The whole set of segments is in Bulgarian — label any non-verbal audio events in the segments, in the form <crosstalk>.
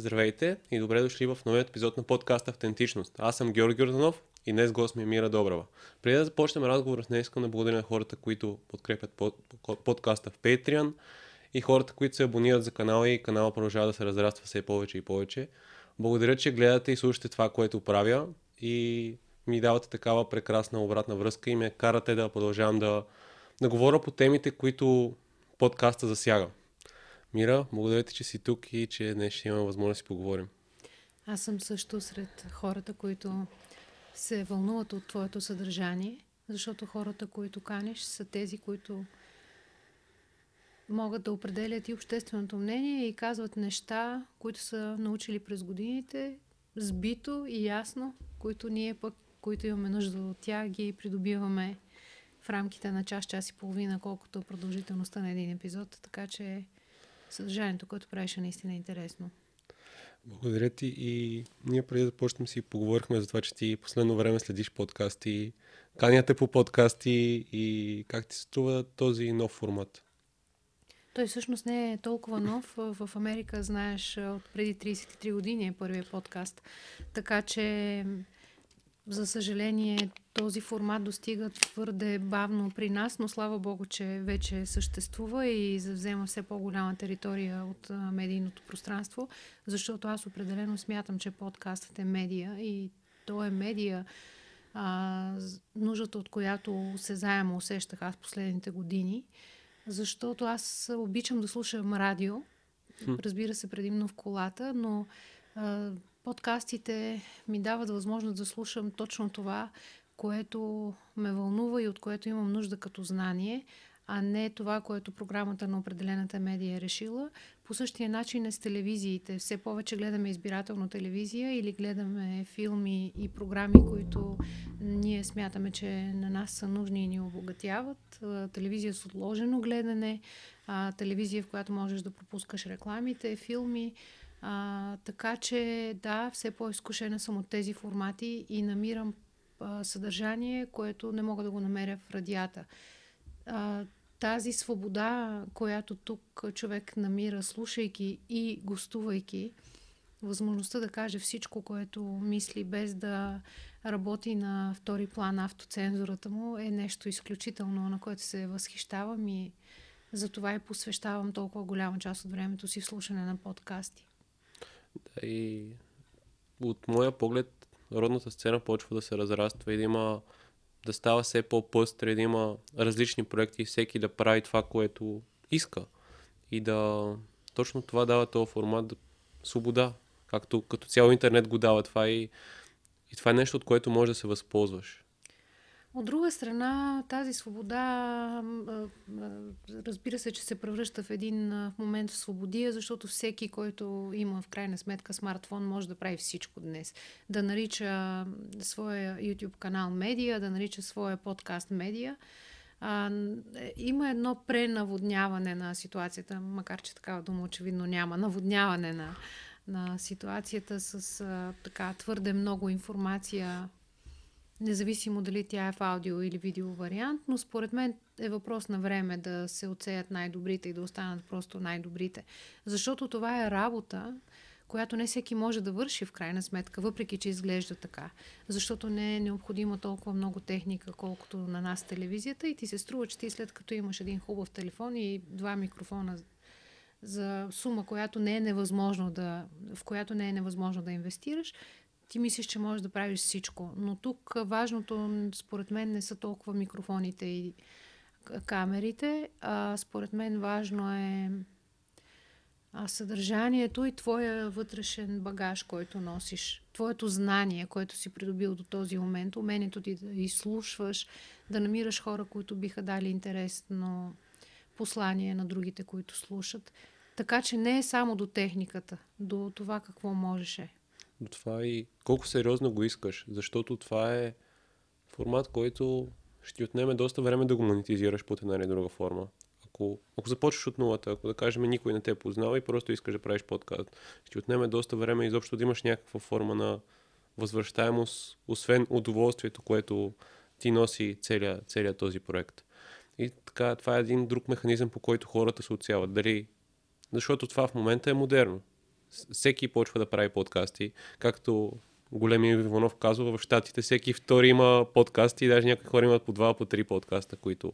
Здравейте и добре дошли в новият епизод на подкаста Автентичност. Аз съм Георги Гюрданов и днес гост ми е Мира Добрава. Преди да започнем разговор с нея, искам да благодаря на хората, които подкрепят под, под, подкаста в Patreon и хората, които се абонират за канала и канала продължава да се разраства все повече и повече. Благодаря, че гледате и слушате това, което правя и ми давате такава прекрасна обратна връзка и ме карате да продължавам да, да говоря по темите, които подкаста засяга. Мира, благодаря ти, че си тук и че днес ще имаме възможност да си поговорим. Аз съм също сред хората, които се вълнуват от твоето съдържание, защото хората, които каниш, са тези, които могат да определят и общественото мнение и казват неща, които са научили през годините, сбито и ясно, които ние пък, които имаме нужда от тях, ги придобиваме в рамките на час, час и половина, колкото продължителността на един епизод. Така че съдържанието, което правиш е наистина интересно. Благодаря ти и ние преди да почнем си поговорихме за това, че ти последно време следиш подкасти, каняте по подкасти и как ти се струва този нов формат? Той всъщност не е толкова нов. В Америка, знаеш, от преди 33 години е първият подкаст. Така че за съжаление, този формат достига твърде бавно при нас, но слава Богу, че вече съществува и завзема все по-голяма територия от медийното пространство, защото аз определено смятам, че подкастът е медия и то е медия, а, нуждата от която се заема усещах аз последните години, защото аз обичам да слушам радио, разбира се, предимно в колата, но а, Подкастите ми дават възможност да слушам точно това, което ме вълнува и от което имам нужда като знание, а не това, което програмата на определената медия е решила. По същия начин е с телевизиите. Все повече гледаме избирателно телевизия или гледаме филми и програми, които ние смятаме, че на нас са нужни и ни обогатяват. Телевизия с отложено гледане, телевизия, в която можеш да пропускаш рекламите, филми. А, така че да, все по-изкушена съм от тези формати и намирам а, съдържание, което не мога да го намеря в радията. А, тази свобода, която тук човек намира, слушайки и гостувайки, възможността да каже всичко, което мисли, без да работи на втори план автоцензурата му, е нещо изключително, на което се възхищавам и затова и посвещавам толкова голяма част от времето си в слушане на подкасти. Да, и от моя поглед родната сцена почва да се разраства и да има да става все по-пъстре, да има различни проекти, всеки да прави това, което иска. И да точно това дава този формат да, свобода. Както като цяло интернет го дава това и, и това е нещо, от което можеш да се възползваш. От друга страна, тази свобода, разбира се, че се превръща в един момент в свободия, защото всеки, който има в крайна сметка смартфон, може да прави всичко днес. Да нарича своя YouTube канал медия, да нарича своя подкаст медия. А, има едно пренаводняване на ситуацията, макар че такава дума очевидно няма. Наводняване на, на ситуацията с така твърде много информация независимо дали тя е в аудио или видео вариант, но според мен е въпрос на време да се оцеят най-добрите и да останат просто най-добрите. Защото това е работа, която не всеки може да върши в крайна сметка, въпреки че изглежда така. Защото не е необходима толкова много техника, колкото на нас телевизията и ти се струва, че ти след като имаш един хубав телефон и два микрофона за сума, която не е невъзможно да, в която не е невъзможно да инвестираш, ти мислиш, че можеш да правиш всичко. Но тук важното, според мен, не са толкова микрофоните и камерите, а според мен важно е а съдържанието и твоя вътрешен багаж, който носиш, твоето знание, което си придобил до този момент, умението ти да изслушваш, да намираш хора, които биха дали интересно послание на другите, които слушат. Така че не е само до техниката, до това какво можеше до това и колко сериозно го искаш, защото това е формат, който ще ти отнеме доста време да го монетизираш под една или друга форма. Ако, ако започваш от нулата, ако да кажем никой не те е познава и просто искаш да правиш подкаст, ще ти отнеме доста време изобщо да имаш някаква форма на възвръщаемост, освен удоволствието, което ти носи целият, целият този проект. И така, това е един друг механизъм, по който хората се отсяват. Дали... Защото това в момента е модерно. Всеки почва да прави подкасти, както големия Иванов казва, в Штатите всеки втори има подкасти и даже някои хора имат по два, по три подкаста, които,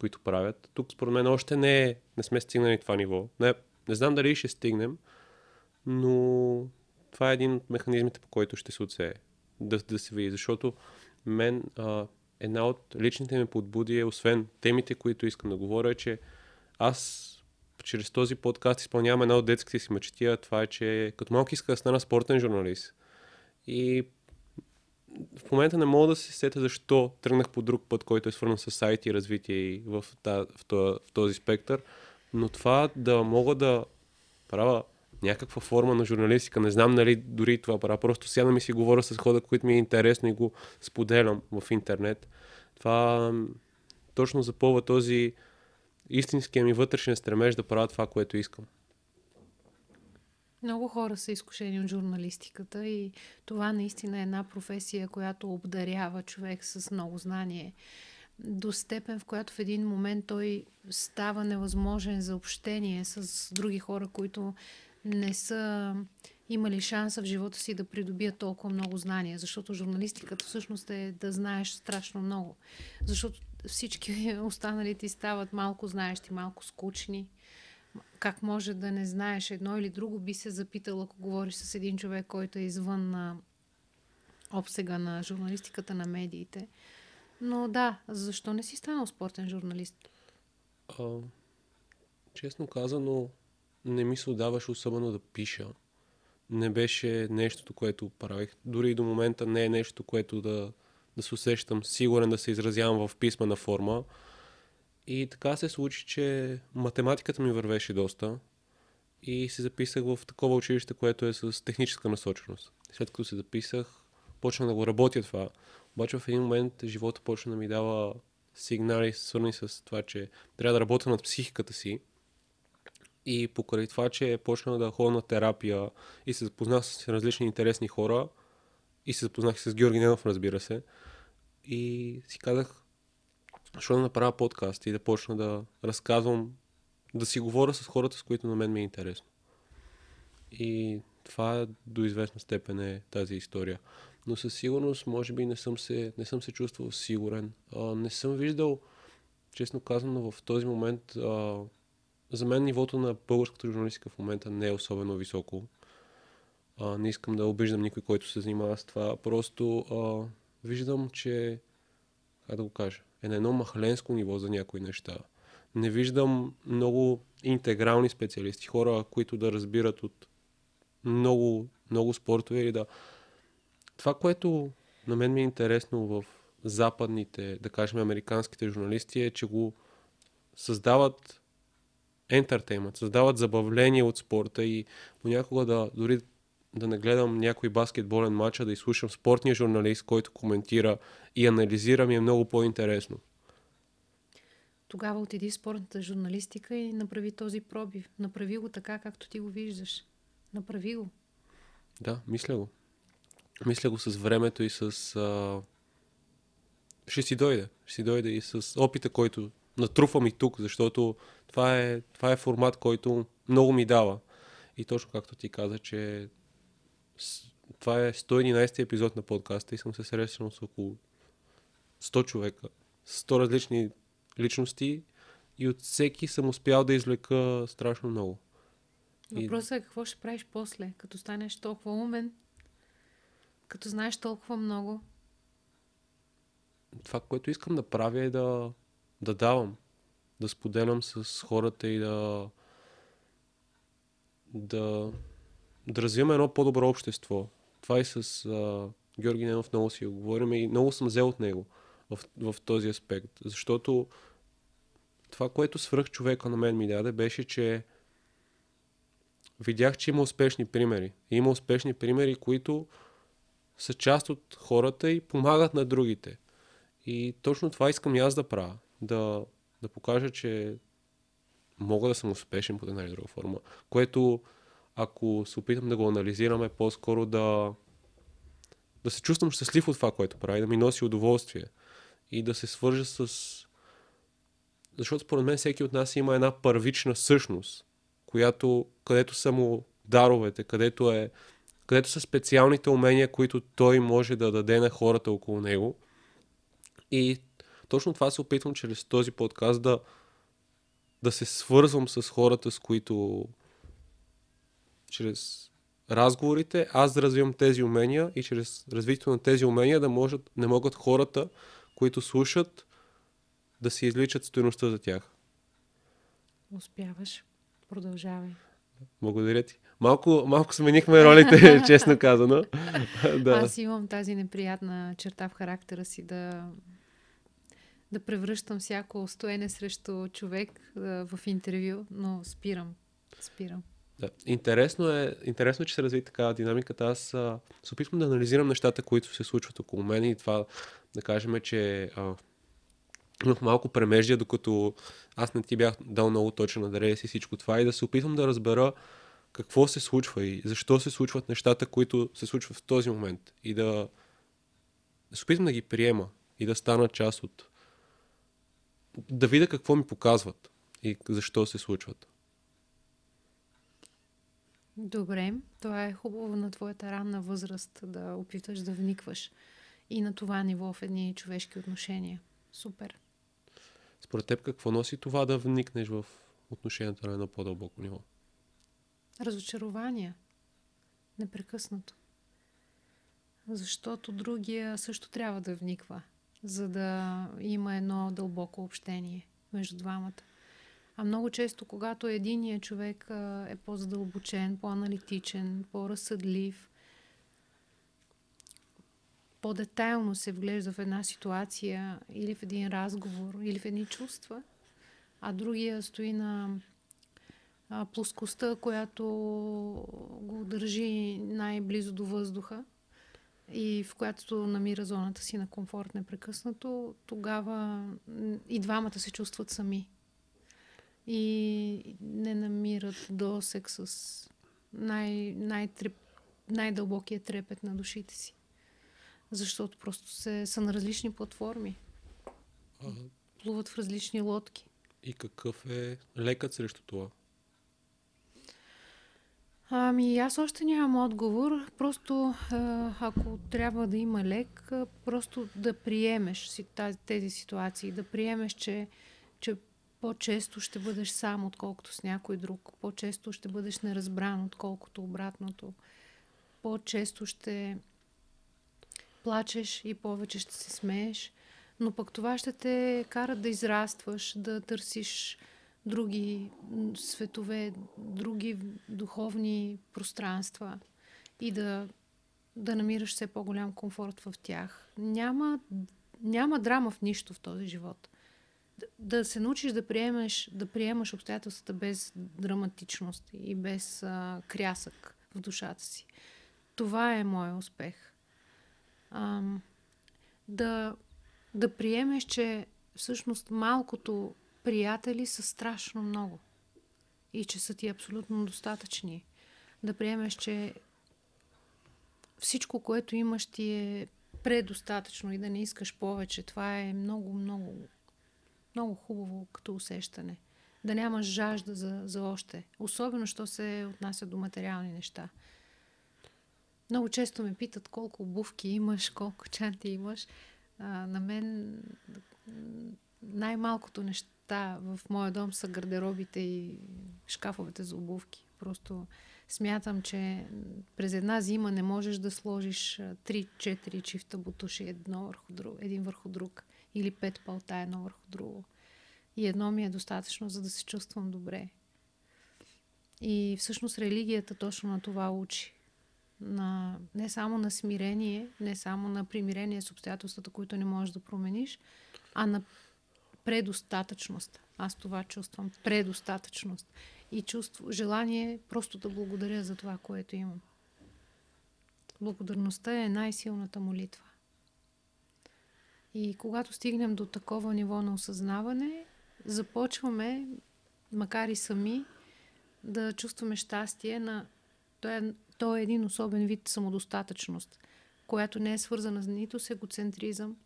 които правят. Тук според мен още не, е, не сме стигнали това ниво. Не, не знам дали ще стигнем, но това е един от механизмите, по който ще се отсее. Да, да се види, защото мен а, една от личните ми подбуди е, освен темите, които искам да говоря, е, че аз чрез този подкаст изпълнявам една от детските си мечтия. Това е, че като малко иска да стана спортен журналист. И в момента не мога да се сетя защо тръгнах по друг път, който е свързан с сайт и развитие и в, в, в този спектър. Но това да мога да правя някаква форма на журналистика, не знам нали дори това правя, просто сега ми си говоря с хода, които ми е интересно и го споделям в интернет. Това точно запълва този истинския ми вътрешен стремеж да правя това, което искам. Много хора са изкушени от журналистиката и това наистина е една професия, която обдарява човек с много знание до степен, в която в един момент той става невъзможен за общение с други хора, които не са имали шанса в живота си да придобият толкова много знания, защото журналистиката всъщност е да знаеш страшно много. Защото всички <laughs> останалите стават малко знаещи, малко скучни. Как може да не знаеш едно или друго, би се запитал, ако говориш с един човек, който е извън на обсега на журналистиката на медиите. Но да, защо не си станал спортен журналист? А, честно казано, не ми се отдаваш особено да пиша. Не беше нещото, което правих. Дори и до момента не е нещо, което да, да се усещам сигурен да се изразявам в писмена форма. И така се случи, че математиката ми вървеше доста и се записах в такова училище, което е с техническа насоченост. След като се записах, почнах да го работя това. Обаче в един момент живота почна да ми дава сигнали, свързани с това, че трябва да работя над психиката си. И покрай това, че почнах да ходя на терапия и се запознах с различни интересни хора, и се запознах с Георги Ненов, разбира се, и си казах, защо да направя подкаст и да почна да разказвам, да си говоря с хората, с които на мен ми е интересно. И това до известна степен е тази история. Но със сигурност, може би, не съм се, не съм се чувствал сигурен. А, не съм виждал, честно казано, в този момент, а, за мен нивото на българската журналистика в момента не е особено високо. А, не искам да обиждам никой, който се занимава с това. Просто а, виждам, че, как да го кажа, е на едно махленско ниво за някои неща. Не виждам много интегрални специалисти, хора, които да разбират от много, много спортове или да... Това, което на мен ми е интересно в западните, да кажем, американските журналисти е, че го създават ентертеймент, създават забавление от спорта и понякога да дори да не гледам някой баскетболен матч, а да изслушам спортния журналист, който коментира и анализира, ми е много по-интересно. Тогава отиди в спортната журналистика и направи този пробив. Направи го така, както ти го виждаш. Направи го. Да, мисля го. Мисля го с времето и с... А... Ще си дойде. Ще си дойде и с опита, който натрупвам и тук, защото това е, това е формат, който много ми дава. И точно както ти каза, че това е 111 епизод на подкаста и съм се срещнал с около 100 човека, 100 различни личности и от всеки съм успял да извлека страшно много. Въпросът е какво ще правиш после, като станеш толкова умен, като знаеш толкова много. Това, което искам да правя е да, да давам, да споделям с хората и да да да развиваме едно по-добро общество. Това и с а, Георги Ненов много си го говорим и много съм взел от него в, в този аспект. Защото това, което свръх човека на мен ми даде, беше, че видях, че има успешни примери. Има успешни примери, които са част от хората и помагат на другите. И точно това искам и аз да правя. Да, да покажа, че мога да съм успешен по една или друга форма. Което ако се опитам да го анализираме, по-скоро да, да се чувствам щастлив от това, което прави, да ми носи удоволствие и да се свържа с... Защото според мен всеки от нас има една първична същност, която, където са му даровете, където, е, където са специалните умения, които той може да даде на хората около него. И точно това се опитвам чрез този подкаст да, да се свързвам с хората, с които чрез разговорите аз да развивам тези умения и чрез развитието на тези умения да можат, не могат хората, които слушат, да си изличат стоеността за тях. Успяваш. Продължавай. Благодаря ти. Малко, малко сменихме ролите, <laughs> честно казано. <laughs> да. Аз имам тази неприятна черта в характера си да, да превръщам всяко стоене срещу човек в интервю, но спирам. Спирам. Да. Интересно, е, интересно е, че се разви такава динамиката. Аз а, се опитвам да анализирам нещата, които се случват около мен и това да кажем, че а, имах малко премеждия, докато аз не ти бях дал много точен адрес и всичко това и да се опитвам да разбера какво се случва и защо се случват нещата, които се случват в този момент и да, да се опитвам да ги приема и да стана част от да видя какво ми показват и защо се случват. Добре, това е хубаво на твоята ранна възраст да опитваш да вникваш и на това ниво в едни човешки отношения. Супер. Според теб какво носи това да вникнеш в отношението на едно по-дълбоко ниво? Разочарование. Непрекъснато. Защото другия също трябва да вниква, за да има едно дълбоко общение между двамата. А много често, когато единият човек е по-задълбочен, по-аналитичен, по-разсъдлив, по-детайлно се вглежда в една ситуация или в един разговор, или в едни чувства, а другия стои на плоскостта, която го държи най-близо до въздуха и в която намира зоната си на комфорт непрекъснато, тогава и двамата се чувстват сами. И не намират досек с най- най-треп, най-дълбокия трепет на душите си. Защото просто се, са на различни платформи. А... Плуват в различни лодки. И какъв е лекът срещу това? Ами аз още нямам отговор. Просто ако трябва да има лек, просто да приемеш си тези ситуации. Да приемеш, че, че по-често ще бъдеш сам, отколкото с някой друг. По-често ще бъдеш неразбран, отколкото обратното. По-често ще плачеш и повече ще се смееш. Но пък това ще те кара да израстваш, да търсиш други светове, други духовни пространства и да, да намираш все по-голям комфорт в тях. Няма, няма драма в нищо в този живот. Да, да се научиш да приемаш, да приемаш обстоятелствата без драматичност и без а, крясък в душата си. Това е моят успех. А, да, да приемеш, че всъщност малкото приятели са страшно много и че са ти абсолютно достатъчни. Да приемеш, че всичко, което имаш ти е предостатъчно и да не искаш повече. Това е много, много, много хубаво като усещане. Да нямаш жажда за, за още. Особено, що се отнася до материални неща. Много често ме питат колко обувки имаш, колко чанти имаш. А, на мен най-малкото нещо неща в моя дом са гардеробите и шкафовете за обувки. Просто смятам, че през една зима не можеш да сложиш 3-4 чифта бутуши едно върху друг, един върху друг или пет палта едно върху друго. И едно ми е достатъчно, за да се чувствам добре. И всъщност религията точно на това учи. На, не само на смирение, не само на примирение с обстоятелствата, които не можеш да промениш, а на предостатъчност. Аз това чувствам. Предостатъчност. И чувство, желание просто да благодаря за това, което имам. Благодарността е най-силната молитва. И когато стигнем до такова ниво на осъзнаване, започваме, макар и сами, да чувстваме щастие на... То е, то е един особен вид самодостатъчност, която не е свързана с нито с егоцентризъм,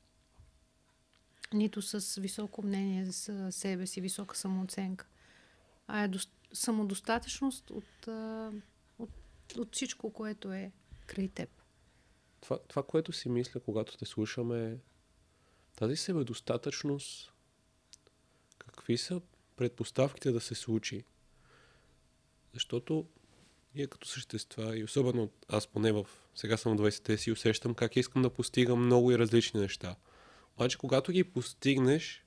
нито с високо мнение за себе си, висока самооценка, а е до, самодостатъчност от, от от всичко, което е край теб. Това, това, което си мисля, когато те слушаме, е тази себедостатъчност, какви са предпоставките да се случи? Защото ние като същества и особено аз поне в сега съм в 20-те си усещам как искам да постигам много и различни неща. Обаче когато ги постигнеш,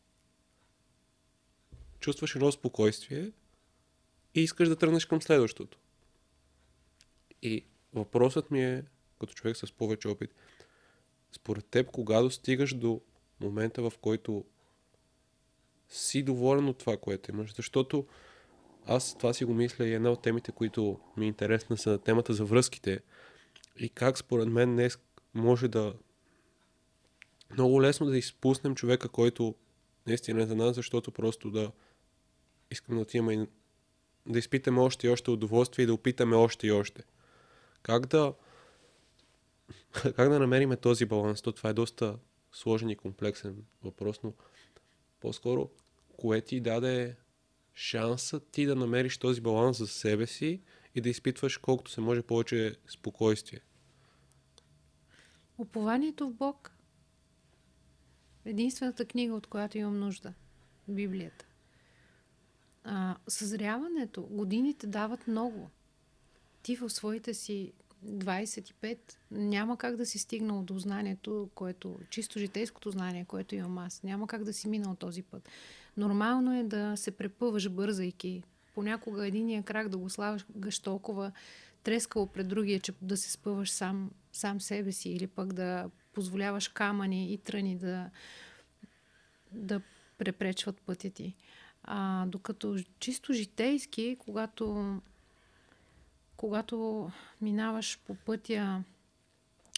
чувстваш едно спокойствие и искаш да тръгнеш към следващото. И въпросът ми е, като човек с повече опит, според теб, кога достигаш до момента, в който си доволен от това, което имаш, защото аз това си го мисля и една от темите, които ми е интересна са темата за връзките и как според мен днес може да много лесно да изпуснем човека, който наистина е за нас, защото просто да искам да отиваме да изпитаме още и още удоволствие и да опитаме още и още. Как да <laughs> как да намерим този баланс? То това е доста сложен и комплексен въпрос, но по-скоро кое ти даде шанса ти да намериш този баланс за себе си и да изпитваш колкото се може повече спокойствие. Упованието в Бог. Единствената книга, от която имам нужда. Библията. А, съзряването, годините дават много. Ти в своите си 25 няма как да си стигнал до знанието, което, чисто житейското знание, което имам аз. Няма как да си минал този път. Нормално е да се препъваш бързайки. Понякога единия крак да го слагаш толкова трескало пред другия, че да се спъваш сам, сам себе си или пък да позволяваш камъни и тръни да, да препречват пътя ти. А, докато чисто житейски, когато, когато минаваш по пътя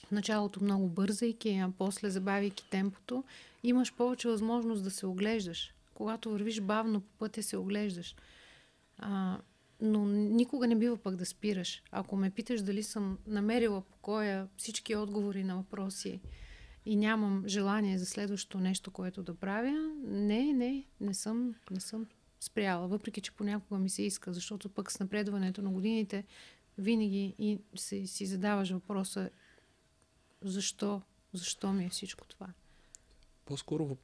в началото много бързайки, а после забавяйки темпото, имаш повече възможност да се оглеждаш когато вървиш бавно по пътя, се оглеждаш. А, но никога не бива пък да спираш. Ако ме питаш дали съм намерила покоя, всички отговори на въпроси и нямам желание за следващото нещо, което да правя, не, не, не съм, не съм спряла. Въпреки, че понякога ми се иска, защото пък с напредването на годините винаги и си, си задаваш въпроса защо, защо ми е всичко това. По-скоро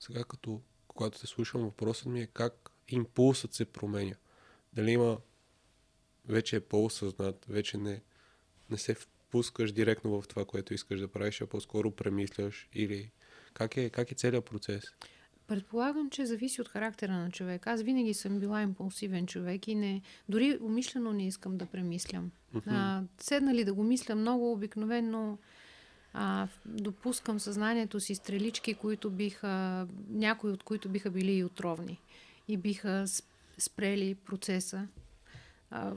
сега като когато те слушам, въпросът ми е как импулсът се променя. Дали има вече е по-осъзнат, вече не, не се впускаш директно в това, което искаш да правиш, а по-скоро премисляш или как е, как е целият процес? Предполагам, че зависи от характера на човек. Аз винаги съм била импулсивен човек и не, дори умишлено не искам да премислям. Mm-hmm. А, седна ли да го мисля много, обикновено а, допускам съзнанието си стрелички, които биха, някои от които биха били и отровни и биха спрели процеса. А,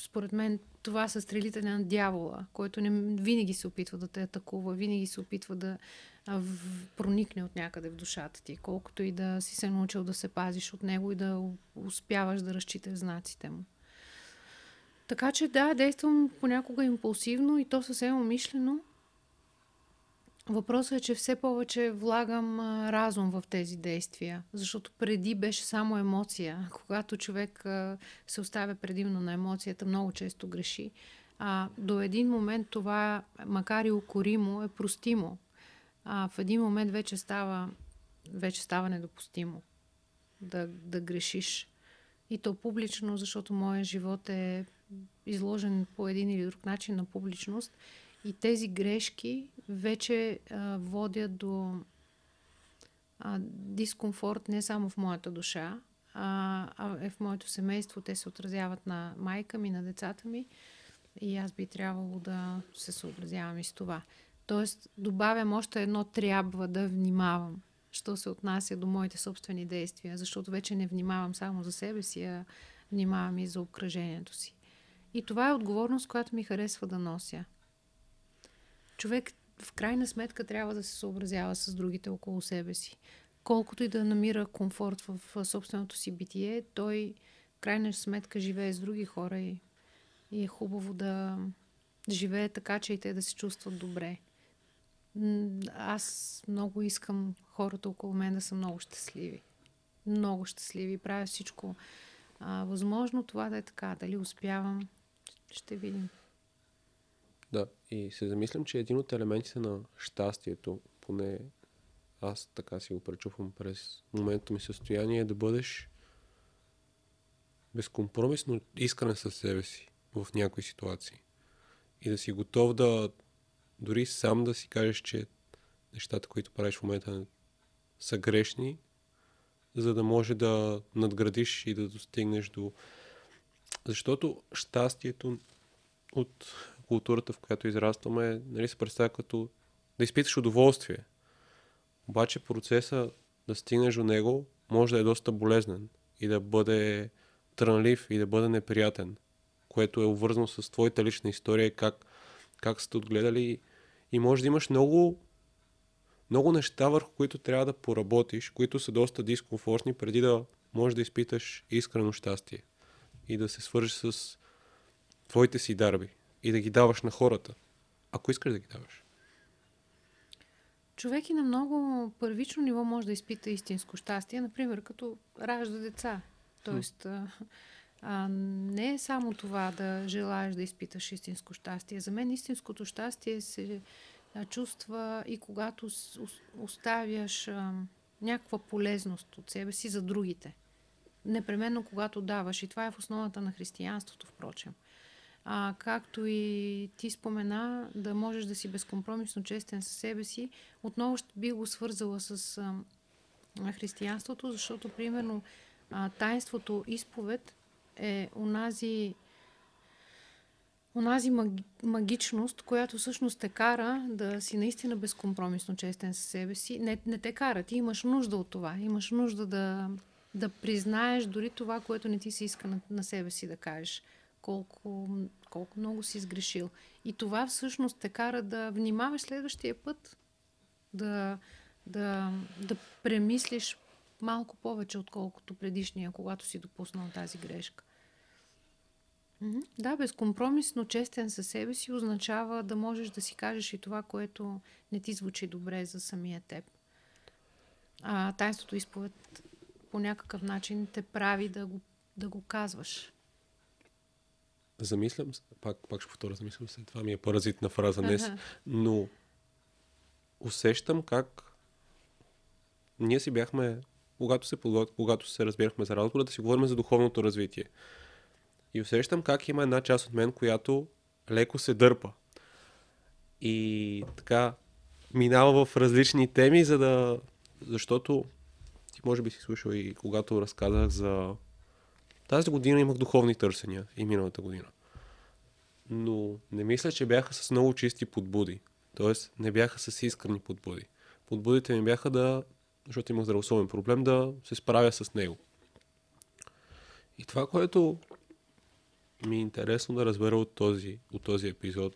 според мен това са стрелите на дявола, който не, винаги се опитва да те атакува, винаги се опитва да а, в, проникне от някъде в душата ти, колкото и да си се научил да се пазиш от него и да успяваш да разчиташ знаците му. Така че да, действам понякога импулсивно и то съвсем умишлено, Въпросът е, че все повече влагам разум в тези действия, защото преди беше само емоция. <laughs> Когато човек се оставя предимно на емоцията, много често греши. А, до един момент това, макар и укоримо, е простимо. А в един момент вече става, вече става недопустимо да, да грешиш. И то публично, защото моят живот е изложен по един или друг начин на публичност. И тези грешки вече а, водят до а, дискомфорт не само в моята душа, а, а е в моето семейство. Те се отразяват на майка ми, на децата ми и аз би трябвало да се съобразявам и с това. Тоест, добавям още едно трябва да внимавам, що се отнася до моите собствени действия, защото вече не внимавам само за себе си, а внимавам и за обкръжението си. И това е отговорност, която ми харесва да нося човек в крайна сметка трябва да се съобразява с другите около себе си. Колкото и да намира комфорт в, собственото си битие, той в крайна сметка живее с други хора и, и е хубаво да, живее така, че и те да се чувстват добре. Аз много искам хората около мен да са много щастливи. Много щастливи. Правя всичко а, възможно това да е така. Дали успявам, ще видим. Да, и се замислям, че един от елементите на щастието, поне аз така си го пречупвам през момента ми състояние, е да бъдеш безкомпромисно искрен със себе си в някои ситуации. И да си готов да дори сам да си кажеш, че нещата, които правиш в момента са грешни, за да може да надградиш и да достигнеш до... Защото щастието от културата, в която израстваме, нали, се представя като да изпиташ удоволствие. Обаче процеса да стигнеш до него може да е доста болезнен и да бъде трънлив и да бъде неприятен, което е обвързано с твоята лична история как, как сте отгледали и може да имаш много много неща, върху които трябва да поработиш, които са доста дискомфортни, преди да можеш да изпиташ искрено щастие и да се свържеш с твоите си дарби и да ги даваш на хората, ако искаш да ги даваш. Човек и на много първично ниво може да изпита истинско щастие, например, като ражда деца. Тоест, а, не е само това да желаеш да изпиташ истинско щастие. За мен истинското щастие се чувства и когато оставяш а, някаква полезност от себе си за другите. Непременно когато даваш. И това е в основата на християнството, впрочем. А, както и ти спомена, да можеш да си безкомпромисно честен със себе си, отново ще би го свързала с а, християнството, защото, примерно, а, тайнството изповед е онази маги, магичност, която всъщност те кара да си наистина безкомпромисно честен със себе си. Не, не те кара, ти имаш нужда от това. Имаш нужда да, да признаеш дори това, което не ти се иска на, на себе си да кажеш. Колко, колко много си сгрешил. И това всъщност те кара да внимаваш следващия път, да, да, да премислиш малко повече, отколкото предишния, когато си допуснал тази грешка. Да, безкомпромисно честен със себе си означава да можеш да си кажеш и това, което не ти звучи добре за самия теб. А тайнството изповед по някакъв начин те прави да го, да го казваш. Замислям, пак, пак ще повторя, замислям се, това ми е паразитна фраза днес, ага. но усещам как ние си бяхме, когато се, когато се разбирахме за разговора, да си говорим за духовното развитие. И усещам как има една част от мен, която леко се дърпа. И така минава в различни теми, за да... Защото ти може би си слушал и когато разказах за... Тази година имах духовни търсения и миналата година. Но не мисля, че бяха с много чисти подбуди. Тоест, не бяха с искрени подбуди. Подбудите ми бяха да, защото имах здравословен проблем, да се справя с него. И това, което ми е интересно да разбера от този, от този епизод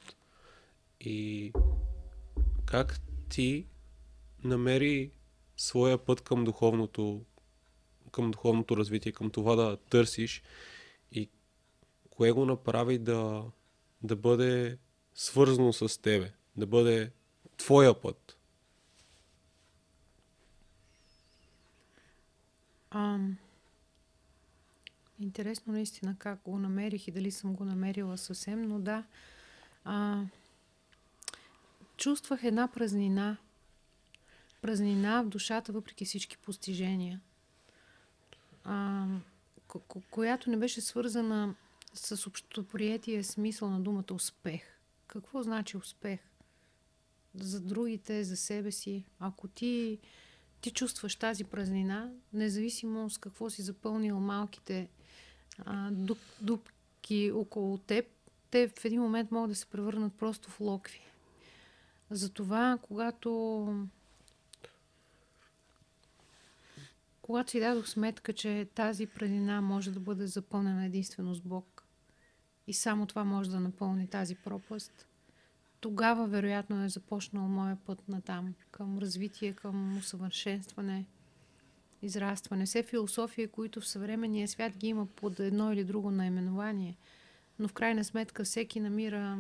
и как ти намери своя път към духовното, към духовното развитие, към това да търсиш и кое го направи да, да бъде свързано с тебе, да бъде твоя път. Um, Интересно наистина как го намерих и дали съм го намерила съвсем, но да. А, чувствах една празнина. Празнина в душата, въпреки всички постижения. А, ко- която не беше свързана с общоприятия смисъл на думата успех. Какво значи успех? За другите, за себе си. Ако ти, ти чувстваш тази празнина, независимо с какво си запълнил малките а, дуб, дубки около теб, те в един момент могат да се превърнат просто в локви. Затова, когато когато си дадох сметка, че тази предина може да бъде запълнена единствено с Бог и само това може да напълни тази пропаст, тогава вероятно е започнал моя път на там, към развитие, към усъвършенстване – израстване. Все философии, които в съвременния свят ги има под едно или друго наименование. Но в крайна сметка всеки намира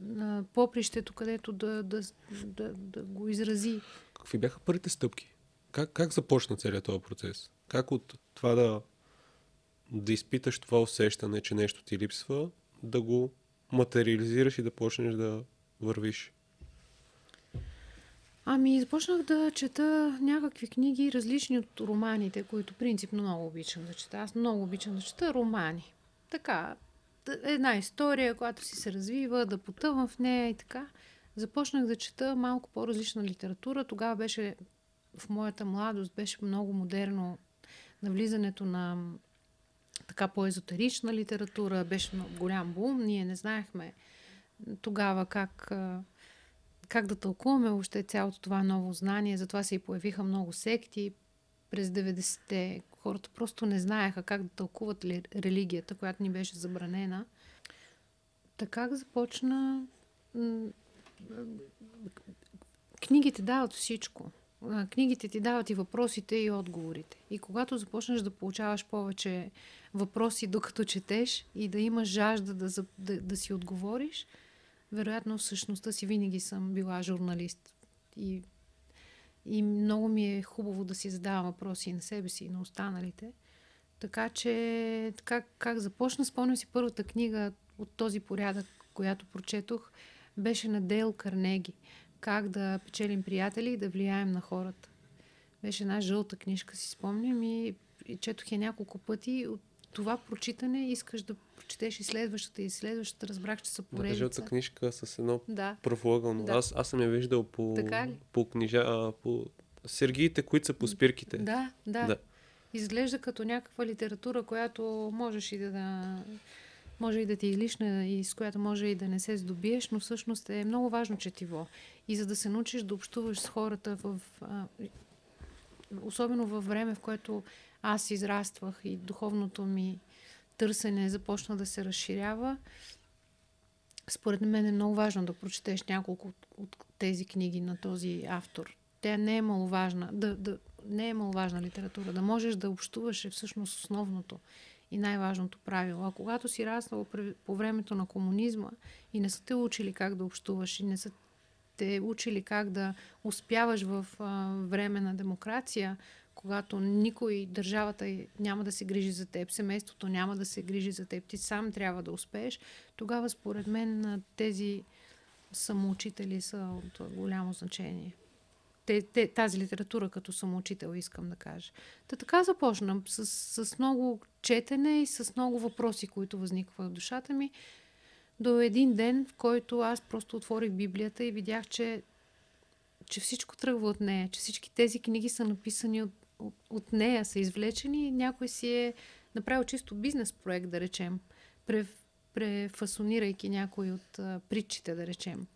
на попрището, където да, да, да, да го изрази. Какви бяха първите стъпки? Как, как започна целият този процес? Как от това да, да изпиташ това усещане, че нещо ти липсва, да го материализираш и да почнеш да вървиш? Ами, започнах да чета някакви книги, различни от романите, които принципно много обичам да чета. Аз много обичам да чета романи. Така, една история, която си се развива, да потъвам в нея и така. Започнах да чета малко по-различна литература. Тогава беше, в моята младост, беше много модерно навлизането на така по-езотерична литература. Беше много голям бум. Ние не знаехме тогава как как да тълкуваме въобще цялото това ново знание. Затова се и появиха много секти през 90-те. Хората просто не знаеха как да тълкуват религията, която ни беше забранена. Така започна. Книгите дават всичко. Книгите ти дават и въпросите, и отговорите. И когато започнеш да получаваш повече въпроси, докато четеш, и да имаш жажда да, да, да си отговориш, вероятно в си винаги съм била журналист. И, и много ми е хубаво да си задавам въпроси и на себе си, и на останалите. Така че, как, как започна, спомням си първата книга от този порядък, която прочетох, беше на Дейл Карнеги. Как да печелим приятели и да влияем на хората. Беше една жълта книжка, си спомням, и, и четох я няколко пъти. От това прочитане искаш да прочетеш и следващата и следващата, разбрах, че са поредица. Да, жълта книжка с едно да. правоъгълно. Да. Аз, аз съм я виждал по, по книжа, а, по сергиите, които са по спирките. Да, да, да. Изглежда като някаква литература, която можеш и да, да може и да ти е лична и с която може и да не се здобиеш, но всъщност е много важно четиво. И за да се научиш да общуваш с хората в... А, особено във време, в което аз израствах и духовното ми търсене започна да се разширява. Според мен е много важно да прочетеш няколко от, от тези книги на този автор. Тя не е маловажна, да, да, не е маловажна литература. Да можеш да общуваш е всъщност основното и най-важното правило. А когато си раснал по времето на комунизма и не са те учили как да общуваш и не са те учили как да успяваш в а, време на демокрация, когато никой, държавата няма да се грижи за теб, семейството няма да се грижи за теб, ти сам трябва да успееш, тогава според мен тези самоучители са от голямо значение. Те, те, тази литература като самоучител искам да кажа. Та така започнам с, с много четене и с много въпроси, които възникват в душата ми. До един ден, в който аз просто отворих Библията и видях, че, че всичко тръгва от нея, че всички тези книги са написани от от, нея са извлечени, някой си е направил чисто бизнес проект, да речем, префасонирайки някой от а, притчите, да речем.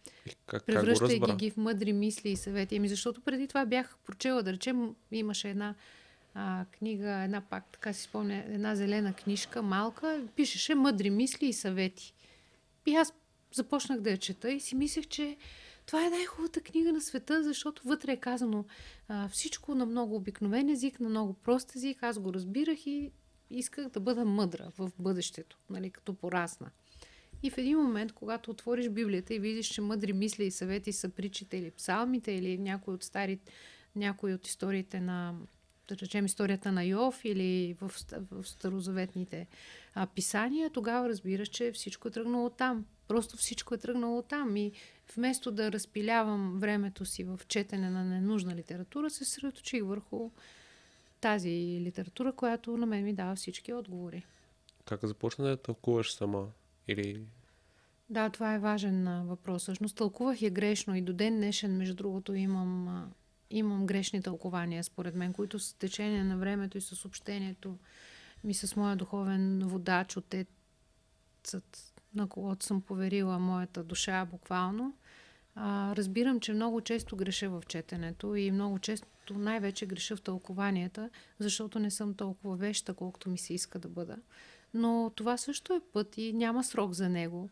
Как, превръщайки как ги в мъдри мисли и съвети. Ами защото преди това бях прочела, да речем, имаше една а, книга, една пак, така си спомня, една зелена книжка, малка, пишеше мъдри мисли и съвети. И аз започнах да я чета и си мислех, че това е най-хубавата книга на света, защото вътре е казано а, всичко на много обикновен език, на много прост език. Аз го разбирах и исках да бъда мъдра в бъдещето, нали, като порасна. И в един момент, когато отвориш Библията и видиш, че мъдри мисли и съвети са притчите или псалмите, или някои от старите, някои от историите на, да речем, историята на Йов или в, в старозаветните а, писания, тогава разбираш, че всичко е тръгнало там. Просто всичко е тръгнало там и вместо да разпилявам времето си в четене на ненужна литература, се средоточих върху тази литература, която на мен ми дава всички отговори. Как започна да тълкуваш сама? Или... Да, това е важен въпрос. Всъщност тълкувах я грешно и до ден днешен, между другото, имам, имам грешни тълкования, според мен, които с течение на времето и с общението ми с моя духовен водач, отецът на когото съм поверила моята душа буквално, а, разбирам, че много често греша в четенето и много често най-вече греша в тълкованията, защото не съм толкова веща, колкото ми се иска да бъда. Но това също е път и няма срок за него.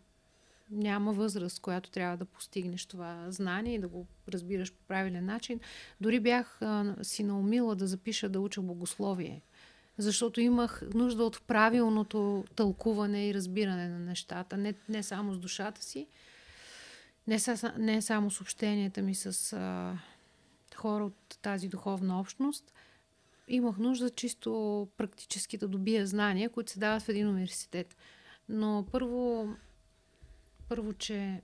Няма възраст, която трябва да постигнеш това знание и да го разбираш по правилен начин. Дори бях а, си наумила да запиша да уча богословие защото имах нужда от правилното тълкуване и разбиране на нещата. Не, не само с душата си, не, са, не само с общенията ми с а, хора от тази духовна общност. имах нужда чисто практически да добия знания, които се дават в един университет. Но първо, първо, че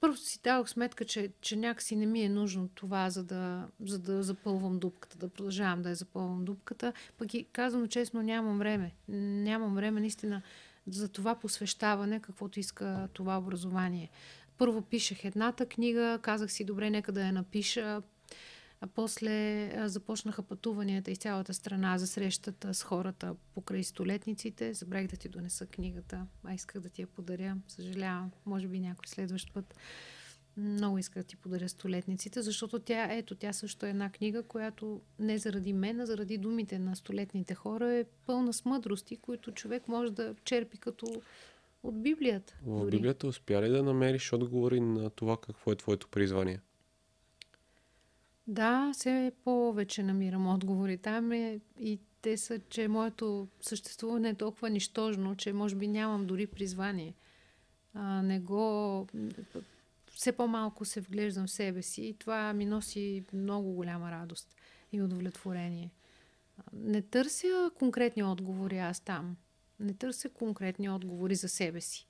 първо си давах сметка, че, че някакси не ми е нужно това, за да, за да запълвам дупката, да продължавам да я запълвам дупката. Пък и казвам честно, нямам време. Нямам време наистина за това посвещаване, каквото иска това образование. Първо пишех едната книга, казах си, добре, нека да я напиша. А после започнаха пътуванията из цялата страна за срещата с хората покрай столетниците. Забравих да ти донеса книгата, а исках да ти я подаря. Съжалявам, може би някой следващ път. Много исках да ти подаря столетниците, защото тя, ето, тя също е една книга, която не заради мен, а заради думите на столетните хора е пълна с мъдрости, които човек може да черпи като от Библията. В дори. Библията успя ли да намериш отговори на това какво е твоето призвание? Да, все повече намирам отговори там е, и те са, че моето съществуване е толкова нищожно, че може би нямам дори призвание. А, не го... Все по-малко се вглеждам в себе си и това ми носи много голяма радост и удовлетворение. Не търся конкретни отговори аз там. Не търся конкретни отговори за себе си.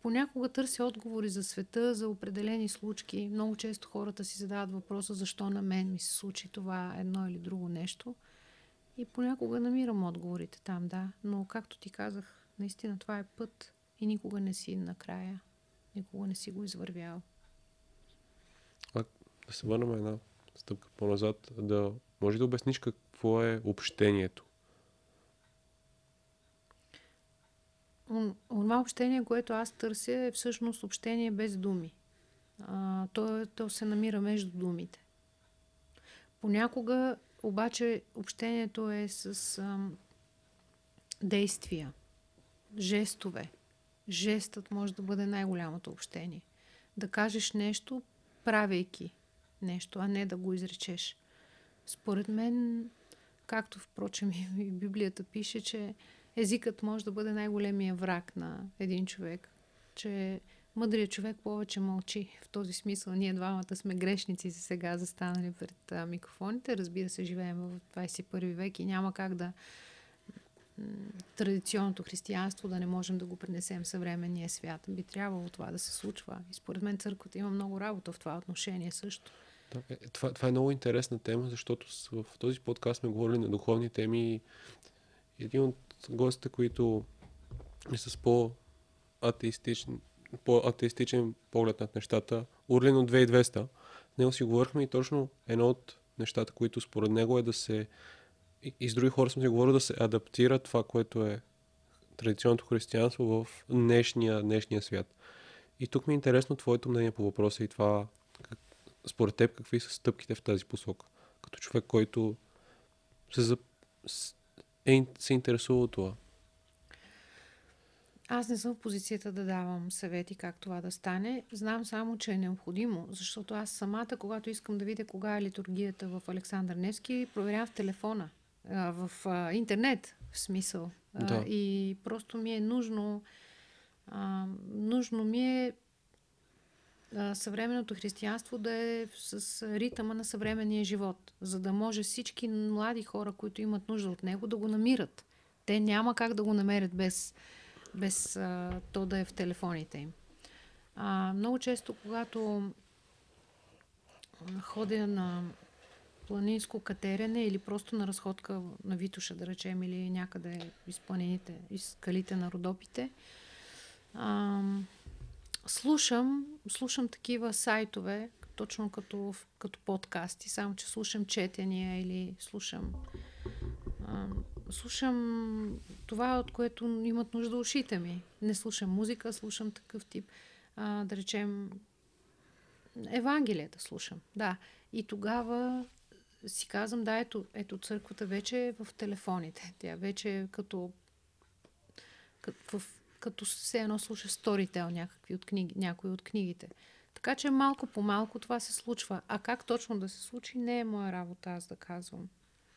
Понякога търся отговори за света, за определени случки. Много често хората си задават въпроса защо на мен ми се случи това едно или друго нещо. И понякога намирам отговорите там, да. Но както ти казах, наистина това е път и никога не си накрая. Никога не си го извървял. А, да се върнем една стъпка по-назад. Да, може да обясниш какво е общението? Това общение, което аз търся, е всъщност общение без думи. А, то, то се намира между думите. Понякога обаче общението е с а, действия, жестове. Жестът може да бъде най-голямото общение. Да кажеш нещо, правейки нещо, а не да го изречеш. Според мен, както впрочем и Библията пише, че езикът може да бъде най-големия враг на един човек. Че мъдрият човек повече мълчи. В този смисъл ние двамата сме грешници за сега застанали пред микрофоните. Разбира се, живеем в 21 век и няма как да традиционното християнство да не можем да го пренесем в съвременния свят. Би трябвало това да се случва. И според мен църквата има много работа в това отношение също. Да, е, това, това е много интересна тема, защото в този подкаст сме говорили на духовни теми. Един от гостите, които е с по-атеистичен, по-атеистичен поглед над нещата, Урлин от 2200. Него си говорихме и точно едно от нещата, които според него е да се и, и с други хора съм си говорил да се адаптира това, което е традиционното християнство в днешния, днешния свят. И тук ми е интересно твоето мнение по въпроса и това, как, според теб, какви са стъпките в тази посока. Като човек, който се, за, е, се интересува от това? Аз не съм в позицията да давам съвети как това да стане. Знам само, че е необходимо, защото аз самата, когато искам да видя кога е литургията в Александър Невски, проверявам в телефона, в интернет, в смисъл. Да. И просто ми е нужно, нужно ми е съвременното християнство да е с ритъма на съвременния живот, за да може всички млади хора, които имат нужда от него, да го намират. Те няма как да го намерят без, без а, то да е в телефоните им. А, много често, когато ходя на планинско катерене или просто на разходка на Витуша, да речем, или някъде из планините, из скалите на Родопите, а, слушам, слушам такива сайтове, точно като, като подкасти, само че слушам четения или слушам а, слушам това, от което имат нужда ушите ми. Не слушам музика, слушам такъв тип, а, да речем, Евангелията слушам. Да. И тогава си казвам, да, ето, ето църквата вече е в телефоните. Тя вече е като, като като все едно слуша сторител някакви от книги, някои от книгите. Така че малко по малко това се случва. А как точно да се случи, не е моя работа аз да казвам.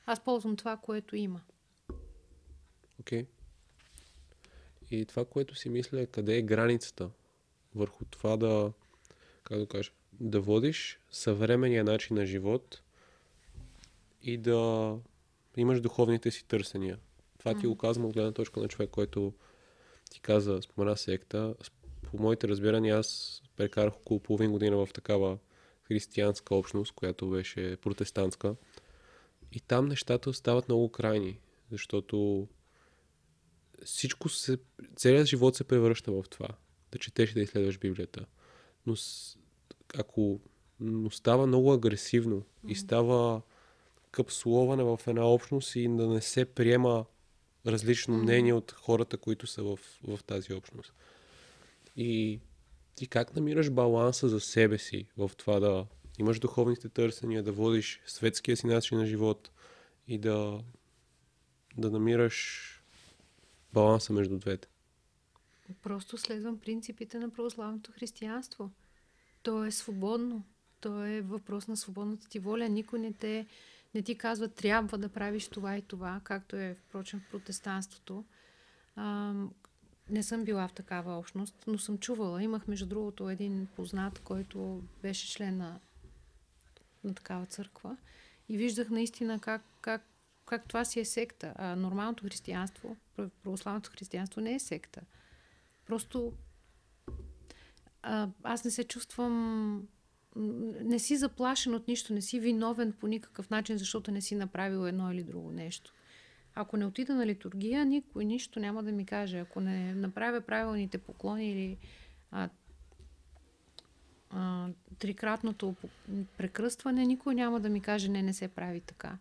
Аз ползвам това, което има. Окей. Okay. И това, което си мисля е къде е границата върху това да, как да кажа, да водиш съвременния начин на живот и да имаш духовните си търсения. Това ти го казвам от гледна точка на човек, който ти каза, спомена секта. По моите разбирания, аз прекарах около половин година в такава християнска общност, която беше протестантска. И там нещата стават много крайни, защото всичко се, целият живот се превръща в това. Да четеш и да изследваш Библията. Но ако но става много агресивно mm-hmm. и става капсуловане в една общност и да не се приема различно мнение от хората, които са в, в тази общност. И ти как намираш баланса за себе си в това да имаш духовните търсения, да водиш светския си начин на живот и да, да намираш баланса между двете? Просто следвам принципите на православното християнство. То е свободно. То е въпрос на свободната ти воля. Никой не те не ти казва трябва да правиш това и това, както е впрочем в протестанството. А, не съм била в такава общност, но съм чувала. Имах, между другото, един познат, който беше член на, на такава църква. И виждах наистина как, как, как това си е секта. А нормалното християнство, православното християнство не е секта. Просто а, аз не се чувствам не си заплашен от нищо, не си виновен по никакъв начин, защото не си направил едно или друго нещо. Ако не отида на литургия, никой нищо няма да ми каже. Ако не направя правилните поклони или а, а, трикратното прекръстване, никой няма да ми каже не, не се прави така.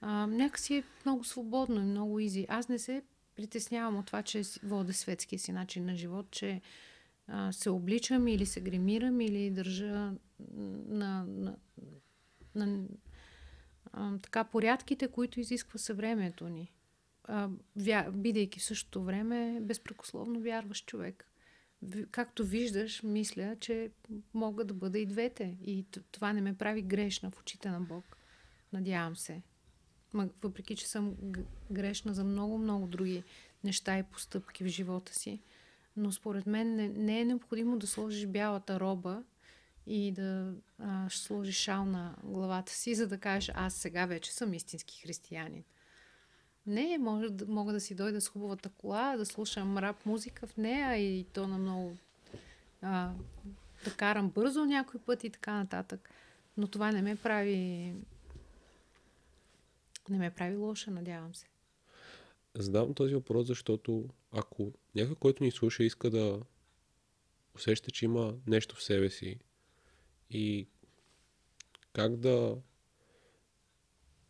А, някакси е много свободно и много изи. Аз не се притеснявам от това, че вода светския си начин на живот, че а, се обличам или се гримирам или държа на, на, на а, така порядките, които изисква съвремето ни. А, вя, бидейки в същото време безпрекословно вярваш човек. Както виждаш, мисля, че мога да бъда и двете. И това не ме прави грешна в очите на Бог. Надявам се. Въпреки, че съм грешна за много-много други неща и постъпки в живота си. Но според мен не, не е необходимо да сложиш бялата роба и да а, сложиш шал на главата си, за да кажеш, аз сега вече съм истински християнин. Не, може, мога да си дойда с хубавата кола, да слушам рап музика в нея и то на много... А, да карам бързо някой път и така нататък. Но това не ме прави... Не ме прави лоша, надявам се. Задавам този въпрос, защото ако някой, който ни слуша, иска да усеща, че има нещо в себе си и как да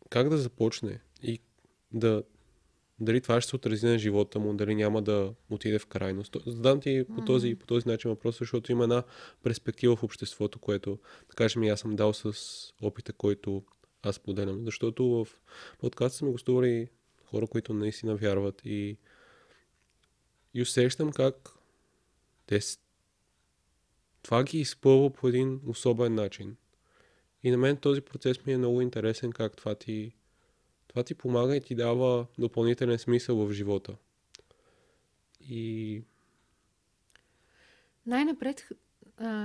как да започне и да дали това ще се отрази на живота му, дали няма да отиде в крайност. Задам ти по този, по този начин въпрос, защото има една перспектива в обществото, което, да кажем, аз съм дал с опита, който аз поделям. Защото в подкаста сме гостували хора, които наистина вярват и, и усещам как те това ги изпълва по един особен начин. И на мен този процес ми е много интересен, как това ти, това ти помага и ти дава допълнителен смисъл в живота. И... Най-напред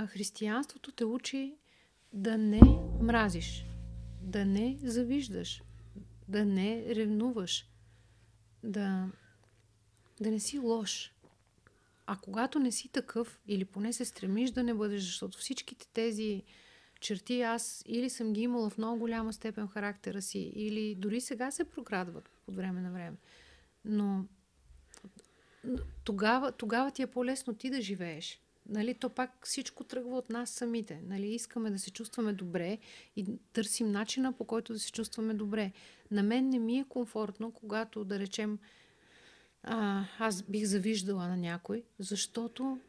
християнството те учи да не мразиш, да не завиждаш, да не ревнуваш, да, да не си лош. А когато не си такъв, или поне се стремиш да не бъдеш, защото всичките тези черти аз или съм ги имала в много голяма степен характера си, или дори сега се прокрадват от време на време. Но тогава, тогава ти е по-лесно ти да живееш. Нали, то пак всичко тръгва от нас самите. Нали, искаме да се чувстваме добре и търсим начина по който да се чувстваме добре. На мен не ми е комфортно, когато, да речем, а, аз бих завиждала на някой, защото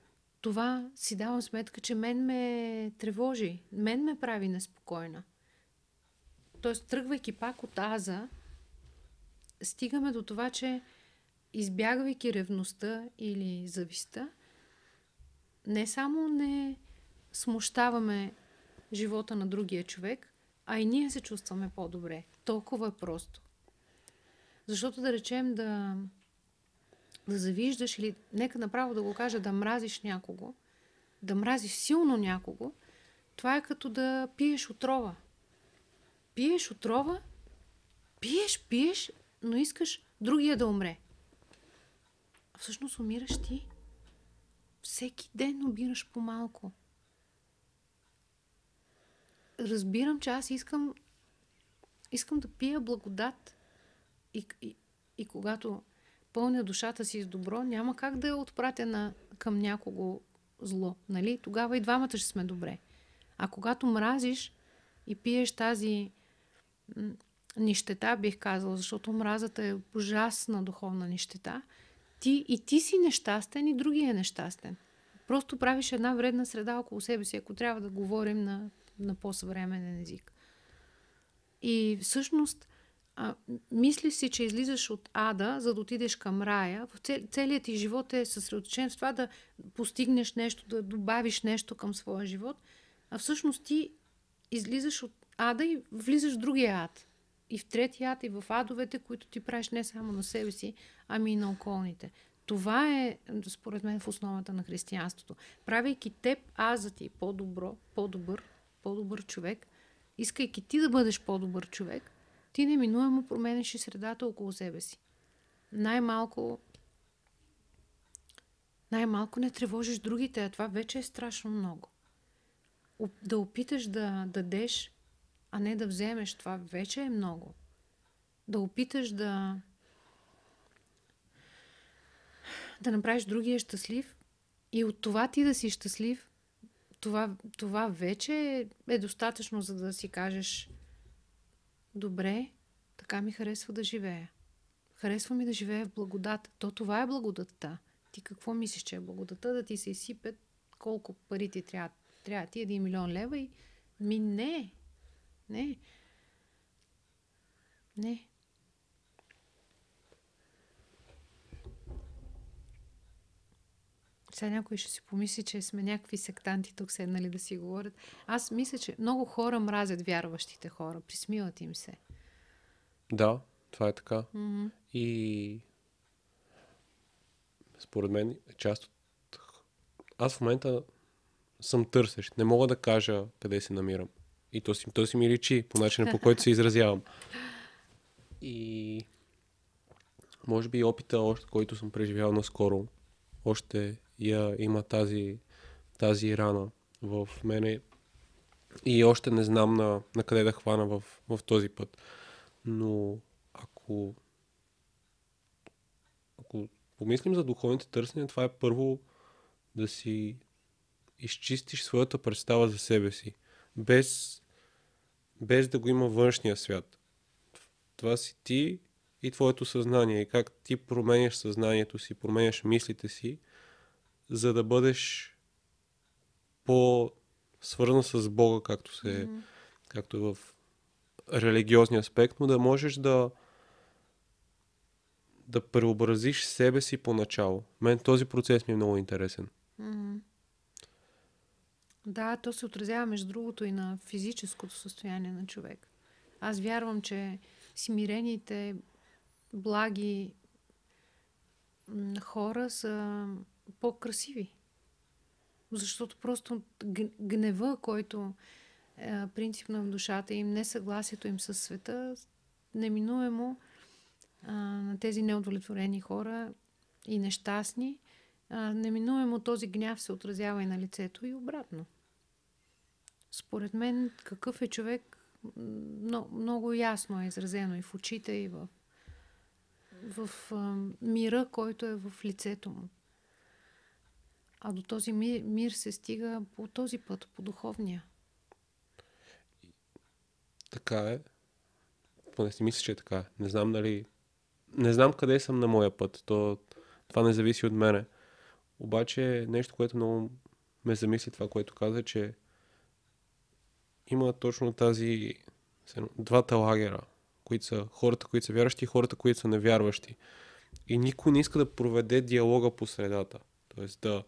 това си давам сметка, че мен ме тревожи, мен ме прави неспокойна. Тоест, тръгвайки пак от аза, стигаме до това, че избягвайки ревността или зависта, не само не смущаваме живота на другия човек, а и ние се чувстваме по-добре. Толкова е просто. Защото да речем да да завиждаш или нека направо да го кажа, да мразиш някого, да мразиш силно някого, това е като да пиеш отрова. Пиеш отрова Пиеш, пиеш, но искаш другия да умре. А всъщност умираш ти. Всеки ден умираш по-малко. Разбирам, че аз искам искам да пия благодат. И, и, и когато пълня душата си с добро, няма как да я отпратя на, към някого зло. Нали? Тогава и двамата ще сме добре. А когато мразиш и пиеш тази нищета, бих казала, защото мразата е ужасна духовна нищета, ти и ти си нещастен и другия е нещастен. Просто правиш една вредна среда около себе си, ако трябва да говорим на, на по-съвременен език. И всъщност, а, мислиш си, че излизаш от ада, за да отидеш към рая. Цел, целият ти живот е съсредоточен в това да постигнеш нещо, да добавиш нещо към своя живот. А всъщност ти излизаш от ада и влизаш в другия ад. И в третия ад, и в адовете, които ти правиш не само на себе си, ами и на околните. Това е, според мен, в основата на християнството. Правейки теб, аз за ти по-добро, по-добър, по-добър човек, искайки ти да бъдеш по-добър човек, ти неминуемо променеш и средата около себе си. Най-малко най-малко не тревожиш другите, а това вече е страшно много. Да опиташ да дадеш, а не да вземеш, това вече е много. Да опиташ да да направиш другия щастлив и от това ти да си щастлив, това, това вече е достатъчно, за да си кажеш добре, така ми харесва да живея. Харесва ми да живея в благодат. То това е благодатта. Ти какво мислиш, че е благодатта? Да ти се изсипят колко пари ти трябва? Трябва ти един милион лева и... Ми не. Не. Не. Сега някой ще си помисли, че сме някакви сектанти тук седнали да си говорят. Аз мисля, че много хора мразят вярващите хора. Присмиват им се. Да, това е така. Mm-hmm. И според мен част от... Аз в момента съм търсещ. Не мога да кажа къде се намирам. И то си, то си ми личи по начина по който се изразявам. И може би опита, още, който съм преживял наскоро, още я има тази, тази рана в мене и още не знам на, на къде да хвана в, в този път. Но ако, ако помислим за духовните търсения, това е първо да си изчистиш своята представа за себе си, без, без да го има външния свят. Това си ти и твоето съзнание. И как ти променяш съзнанието си, променяш мислите си, за да бъдеш по-свързан с Бога, както, се, mm-hmm. както е в религиозния аспект, но да можеш да да преобразиш себе си поначало. Мен този процес ми е много интересен. Mm-hmm. Да, то се отразява между другото и на физическото състояние на човек. Аз вярвам, че смирените, благи хора са по-красиви. Защото просто гнева, който е принципно в душата им, несъгласието им със света, неминуемо на тези неудовлетворени хора и нещастни, неминуемо този гняв се отразява и на лицето и обратно. Според мен, какъв е човек, много, много ясно е изразено и в очите, и в, в а, мира, който е в лицето му. А до този мир, мир се стига по този път, по духовния. Така е. Поне си мисля, че е така. Не знам дали... Не знам къде съм на моя път. То, това не зависи от мене. Обаче нещо, което много ме замисли това, което каза, че има точно тази двата лагера, които са хората, които са вярващи и хората, които са невярващи. И никой не иска да проведе диалога по средата. Тоест да,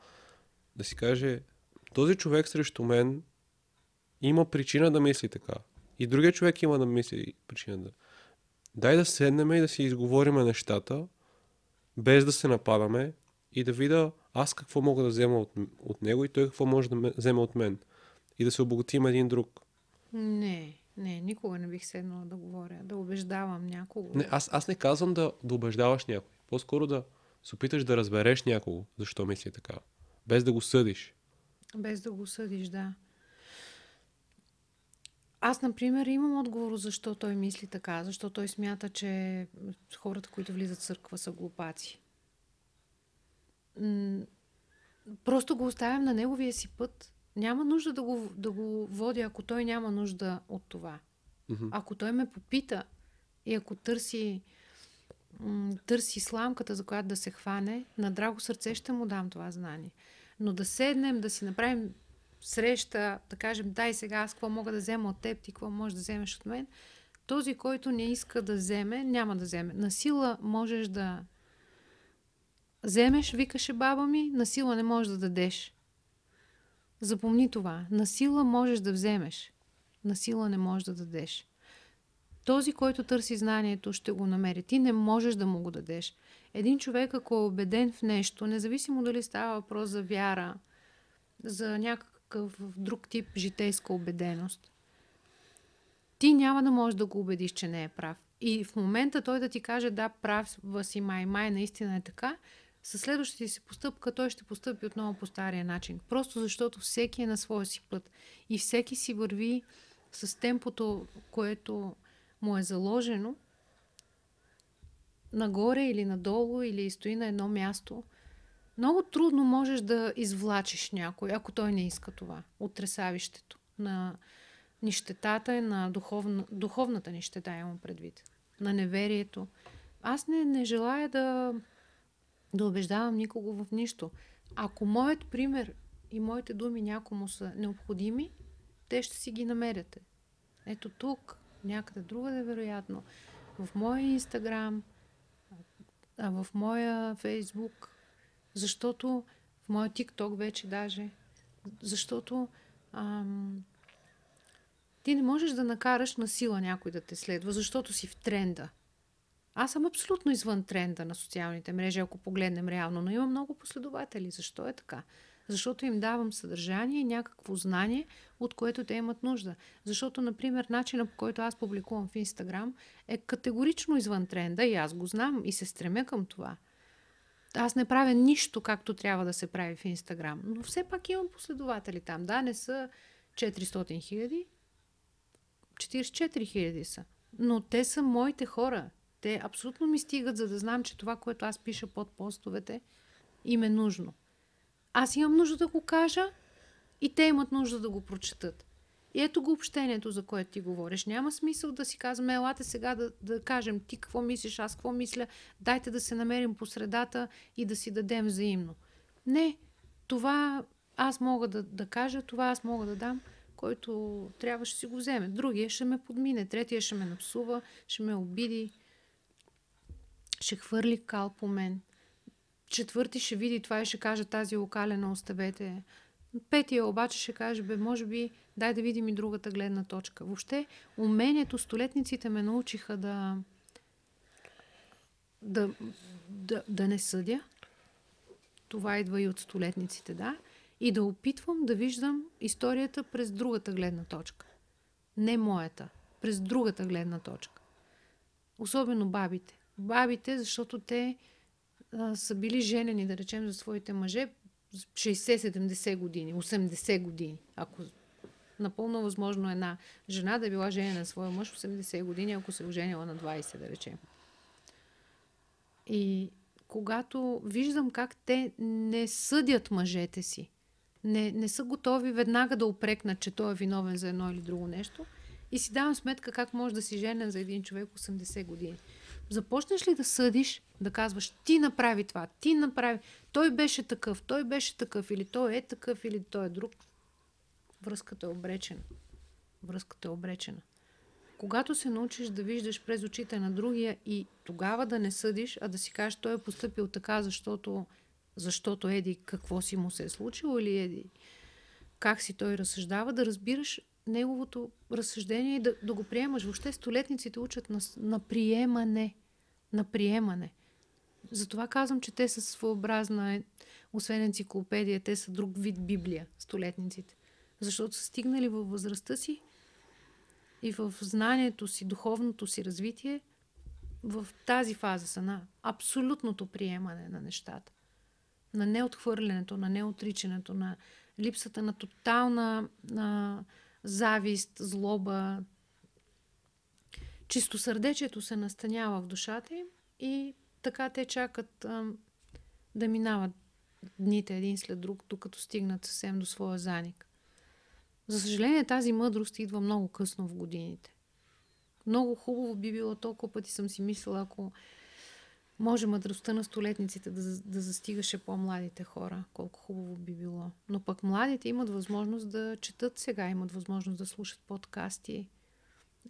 да си каже, този човек срещу мен има причина да мисли така. И другия човек има да мисли причина да. Дай да седнем и да си изговориме нещата, без да се нападаме и да видя аз какво мога да взема от, от него и той какво може да ме, вземе от мен. И да се обогатим един друг. Не. Не, никога не бих седнала да говоря, да убеждавам някого. Не, аз, аз не казвам да, да убеждаваш някой. По-скоро да се опиташ да разбереш някого, защо мисли така. Без да го съдиш. Без да го съдиш, да. Аз, например, имам отговор защо той мисли така. Защо той смята, че хората, които влизат в църква, са глупаци. Просто го оставям на неговия си път. Няма нужда да го, да го водя, ако той няма нужда от това. Мгм. Ако той ме попита и ако търси, м, търси сламката, за която да се хване, на драго сърце ще му дам това знание. Но да седнем, да си направим среща, да кажем, дай сега аз какво мога да взема от теб, ти какво можеш да вземеш от мен, този, който не иска да вземе, няма да вземе. На сила можеш да вземеш, викаше баба ми, на сила не можеш да дадеш. Запомни това. На сила можеш да вземеш, на сила не можеш да дадеш. Този, който търси знанието, ще го намери. Ти не можеш да му го дадеш. Един човек, ако е убеден в нещо, независимо дали става въпрос за вяра, за някакъв друг тип житейска убеденост, ти няма да можеш да го убедиш, че не е прав. И в момента той да ти каже, да, прав си май, май наистина е така, със следващата си постъпка той ще постъпи отново по стария начин. Просто защото всеки е на своя си път. И всеки си върви с темпото, което му е заложено, нагоре или надолу, или стои на едно място, много трудно можеш да извлачиш някой, ако той не иска това, от тресавището на нищетата, на духовна, духовната нищета, имам предвид, на неверието. Аз не, не желая да, да убеждавам никого в нищо. Ако моят пример и моите думи някому са необходими, те ще си ги намеряте. Ето тук, някъде другаде, вероятно, в моя инстаграм, а в моя фейсбук, защото в моя тикток вече даже, защото ам, ти не можеш да накараш на сила някой да те следва, защото си в тренда. Аз съм абсолютно извън тренда на социалните мрежи, ако погледнем реално, но имам много последователи. Защо е така? Защото им давам съдържание и някакво знание, от което те имат нужда. Защото, например, начинът по който аз публикувам в Инстаграм е категорично извън тренда и аз го знам и се стремя към това. Аз не правя нищо както трябва да се прави в Инстаграм, но все пак имам последователи там. Да, не са 400 хиляди, 44 хиляди са. Но те са моите хора. Те абсолютно ми стигат, за да знам, че това, което аз пиша под постовете, им е нужно. Аз имам нужда да го кажа и те имат нужда да го прочетат. И ето го общението, за което ти говориш. Няма смисъл да си казваме, елате сега да, да кажем ти какво мислиш, аз какво мисля, дайте да се намерим по средата и да си дадем взаимно. Не, това аз мога да, да кажа, това аз мога да дам, който трябва ще си го вземе. Другия ще ме подмине, третия ще ме напсува, ще ме обиди, ще хвърли кал по мен. Четвърти ще види това и ще каже тази локалена оставете. Петия обаче ще каже, бе, може би, дай да видим и другата гледна точка. Въобще, умението, столетниците ме научиха да, да, да, да не съдя. Това идва и от столетниците, да. И да опитвам да виждам историята през другата гледна точка. Не моята, през другата гледна точка. Особено бабите. Бабите, защото те а, са били женени, да речем, за своите мъже 60-70 години, 80 години. Ако напълно възможно една жена да е била женена на своя мъж 80 години, ако се оженила на 20, да речем. И когато виждам как те не съдят мъжете си, не, не са готови веднага да опрекнат, че той е виновен за едно или друго нещо, и си давам сметка как може да си женен за един човек 80 години. Започнеш ли да съдиш, да казваш, ти направи това, ти направи, той беше такъв, той беше такъв, или той е такъв, или той е друг, връзката е обречена. Връзката е обречена. Когато се научиш да виждаш през очите на другия и тогава да не съдиш, а да си кажеш, той е поступил така, защото, защото еди какво си му се е случило или еди как си той разсъждава, да разбираш неговото разсъждение и да, да го приемаш. Въобще столетниците учат на, на приемане. На приемане. Затова казвам, че те са своеобразна, освен енциклопедия, те са друг вид Библия, столетниците. Защото са стигнали във възрастта си и в знанието си, духовното си развитие, в тази фаза са на абсолютното приемане на нещата. На неотхвърлянето, на неотричането, на липсата на тотална на завист, злоба. Чистосърдечието се настанява в душата им и така те чакат а, да минават дните един след друг, докато стигнат съвсем до своя заник. За съжаление, тази мъдрост идва много късно в годините. Много хубаво би било, толкова пъти съм си мислила, ако може мъдростта на столетниците да, да застигаше по-младите хора. Колко хубаво би било. Но пък младите имат възможност да четат сега, имат възможност да слушат подкасти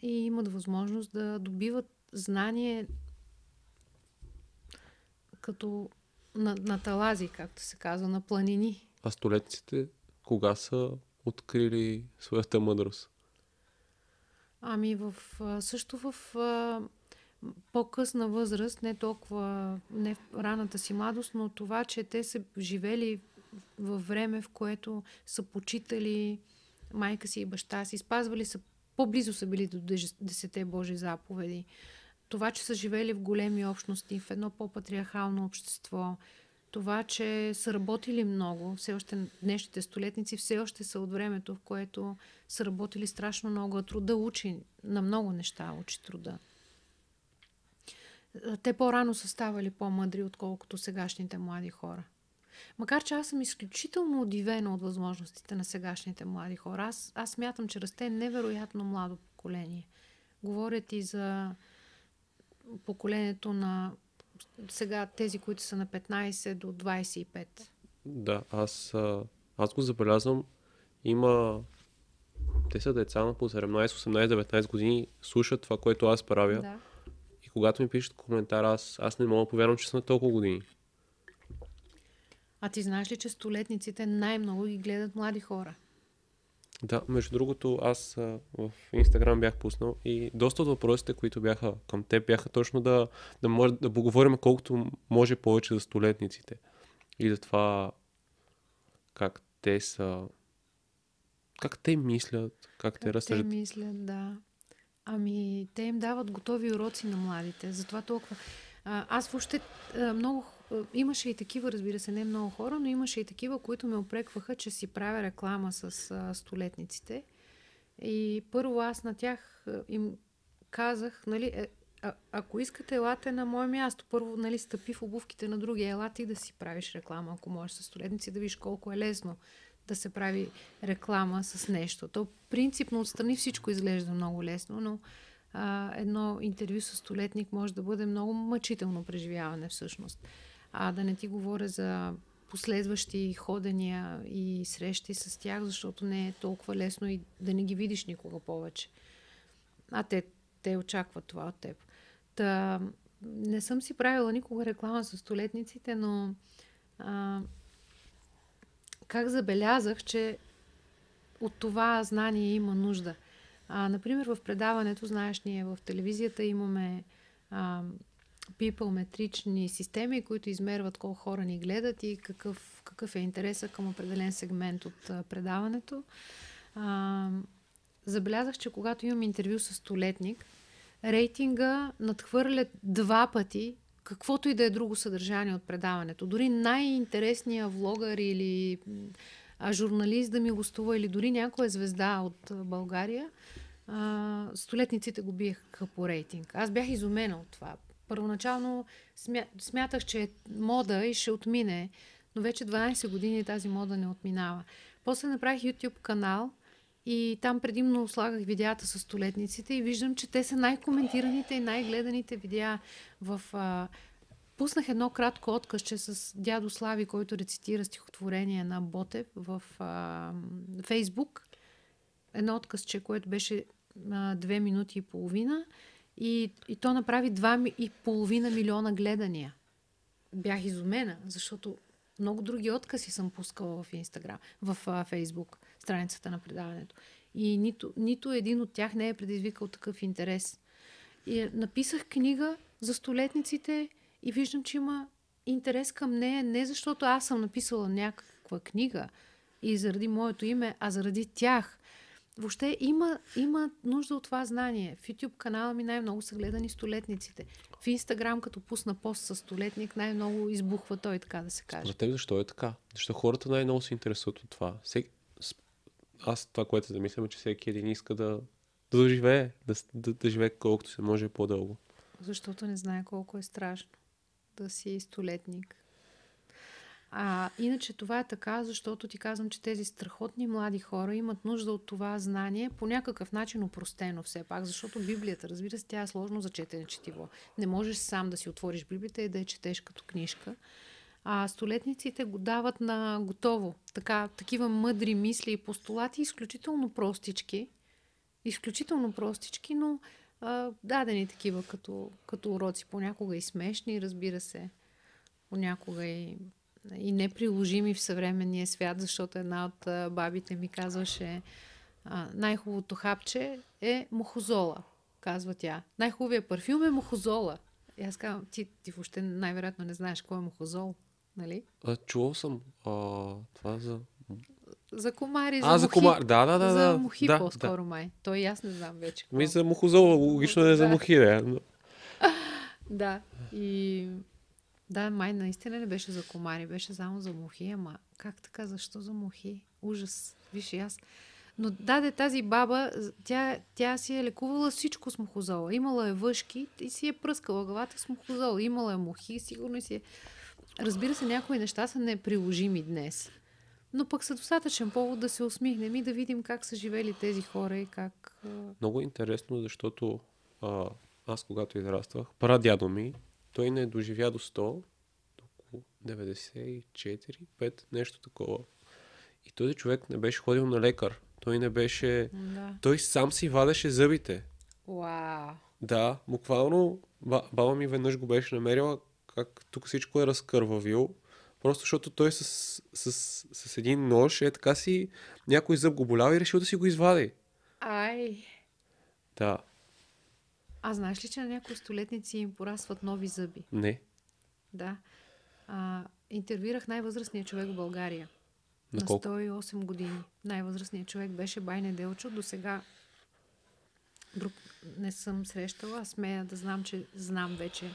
и имат възможност да добиват знание като на, на талази, както се казва, на планини. А столетниците кога са открили своята мъдрост? Ами в, също в по-късна възраст, не толкова не в раната си младост, но това, че те са живели във време, в което са почитали майка си и баща си, спазвали са, по-близо са били до десете Божи заповеди. Това, че са живели в големи общности, в едно по-патриархално общество, това, че са работили много, все още днешните столетници все още са от времето, в което са работили страшно много, а труда учи на много неща, учи труда. Те по-рано са ставали по-мъдри, отколкото сегашните млади хора. Макар, че аз съм изключително удивена от възможностите на сегашните млади хора. Аз, аз смятам, че расте невероятно младо поколение. Говорят и за поколението на сега тези, които са на 15 до 25. Да, аз, аз го забелязвам. Има те са деца на по 17, 18, 19 години, слушат това, което аз правя. Да. Когато ми пишат коментар, аз, аз не мога да повярвам, че са на толкова години. А ти знаеш ли, че столетниците най-много ги гледат млади хора? Да, между другото, аз а, в Инстаграм бях пуснал и доста от въпросите, които бяха към теб, бяха точно да, да, може, да поговорим колкото може повече за столетниците. И за това как те са... Как те мислят, как, как те разсъждат. Те мислят, да. Ами, те им дават готови уроци на младите. Затова толкова... А, аз въобще много имаше и такива, разбира се, не много хора, но имаше и такива, които ме опрекваха, че си правя реклама с а, столетниците. И първо аз на тях им казах, нали, е, а, ако искате, елате на мое място. Първо, нали, стъпи в обувките на другия, елате и да си правиш реклама, ако можеш с столетници, да виж колко е лесно да се прави реклама с нещо. То принципно отстрани всичко изглежда много лесно, но а, едно интервю с столетник може да бъде много мъчително преживяване всъщност. А да не ти говоря за последващи ходения и срещи с тях, защото не е толкова лесно и да не ги видиш никога повече. А те, те очакват това от теб. Та, не съм си правила никога реклама с столетниците, но а, как забелязах, че от това знание има нужда. А, например, в предаването, знаеш, ние в телевизията имаме а, пипълметрични системи, които измерват колко хора ни гледат и какъв, какъв е интереса към определен сегмент от а, предаването. А, забелязах, че когато имам интервю с столетник, рейтинга надхвърля два пъти каквото и да е друго съдържание от предаването. Дори най-интересният влогър или журналист да ми гостува или дори някоя звезда от България, а, столетниците го биеха по рейтинг. Аз бях изумена от това. Първоначално смя... смятах, че е мода и ще отмине, но вече 12 години тази мода не отминава. После направих YouTube канал и там предимно слагах видеята с столетниците и виждам, че те са най-коментираните и най-гледаните видеа в... А... Пуснах едно кратко откъсче с дядо Слави, който рецитира стихотворение на Ботев в а... Фейсбук. Едно откъсче, което беше а, две минути и половина. И, и то направи 2,5 милиона гледания. Бях изумена, защото много други откази съм пускала в Инстаграм, в а, Фейсбук, страницата на предаването. И нито, нито един от тях не е предизвикал такъв интерес. И написах книга за столетниците и виждам, че има интерес към нея, не защото аз съм написала някаква книга и заради моето име, а заради тях. Въобще има, има нужда от това знание. В YouTube канала ми най-много са гледани столетниците. В Инстаграм, като пусна пост с столетник, най-много избухва той, така да се каже. За теб защо е така? Защо хората най-много се интересуват от това? Всек... Аз това, което замислям, е, че всеки един иска да, да доживее, да, да, да живее колкото се може по-дълго. Защото не знае колко е страшно да си столетник. А, иначе това е така, защото ти казвам, че тези страхотни млади хора имат нужда от това знание по някакъв начин упростено все пак, защото Библията, разбира се, тя е сложно за четене четиво. Не можеш сам да си отвориш Библията и да я четеш като книжка. А столетниците го дават на готово. Така, такива мъдри мисли и постулати, изключително простички. Изключително простички, но а, дадени такива като, като уроци. Понякога и смешни, разбира се. Понякога и и неприложими в съвременния свят, защото една от бабите ми казваше най-хубавото хапче е мухозола, казва тя. Най-хубавият парфюм е мухозола. И аз казвам, ти, ти въобще най-вероятно не знаеш кой е мухозол, нали? А, чувал съм а, това за... За комари, за а, мухи. за комари, да, да, да. За мухи да, по-скоро да. май. Той и аз не знам вече. Ми за мухозола, логично не е за мухи, да. да, и да, май наистина не беше за комари, беше само за мухи, ама как така, защо за мухи? Ужас. Виж и аз. Но даде тази баба, тя, тя си е лекувала всичко с мухозола. Имала е въшки и си е пръскала главата с мухозола. Имала е мухи, сигурно си е... Разбира се, някои неща са неприложими днес. Но пък са достатъчен повод да се усмихнем и да видим как са живели тези хора и как... Много интересно, защото а, аз когато израствах, прадядо ми той не доживя до 100, до 94-5, нещо такова. И този човек не беше ходил на лекар. Той не беше... Да. Той сам си вадеше зъбите. Вау. Да, буквално баба ми веднъж го беше намерила как тук всичко е разкървавил. Просто защото той с, с, с, с един нож е така си някой зъб го болява и решил да си го извади. Ай. Да. А знаеш ли, че на някои столетници им порасват нови зъби? Не. Да. А, интервюирах най-възрастния човек в България. На, на 108 години. Най-възрастният човек беше Байне Делчо. До сега друг не съм срещала. Смея да знам, че знам вече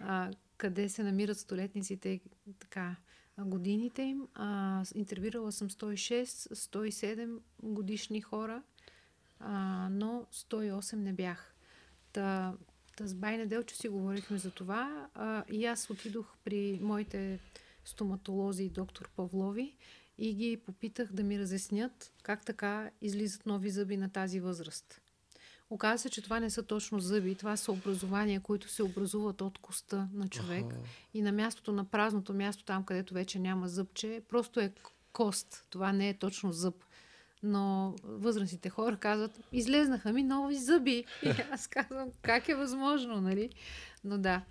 а, къде се намират столетниците така годините им. А, интервюирала съм 106, 107 годишни хора, а, но 108 не бях. Та, та с Бай Неделчо си говорихме за това а, и аз отидох при моите стоматолози и доктор Павлови и ги попитах да ми разяснят как така излизат нови зъби на тази възраст. Оказва се, че това не са точно зъби, това са образования, които се образуват от коста на човек. Ага. И на мястото, на празното място, там където вече няма зъбче, просто е кост. Това не е точно зъб. Но възрастните хора казват, излезнаха ми нови зъби. <laughs> И аз казвам, как е възможно, нали? Но да,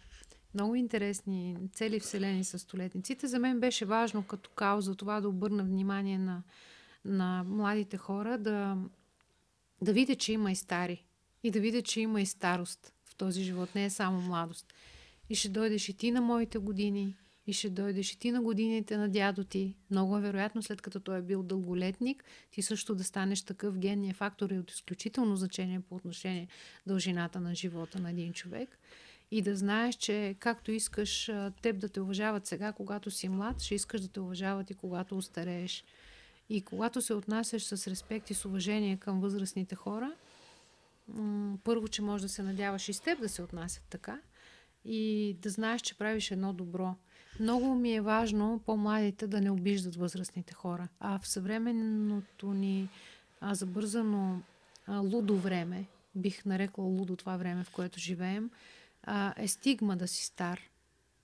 много интересни цели вселени са столетниците. За мен беше важно като кауза това да обърна внимание на, на младите хора, да, да видя, че има и стари. И да видя, че има и старост в този живот. Не е само младост. И ще дойдеш и ти на моите години, и ще дойдеш и ти на годините на дядо ти. Много е вероятно, след като той е бил дълголетник, ти също да станеш такъв генния фактор и от изключително значение по отношение дължината на живота на един човек. И да знаеш, че както искаш теб да те уважават сега, когато си млад, ще искаш да те уважават и когато устарееш. И когато се отнасяш с респект и с уважение към възрастните хора, първо, че може да се надяваш и с теб да се отнасят така и да знаеш, че правиш едно добро. Много ми е важно по-младите да не обиждат възрастните хора. А в съвременното ни а, забързано а, лудо време, бих нарекла лудо това време, в което живеем, а, е стигма да си стар.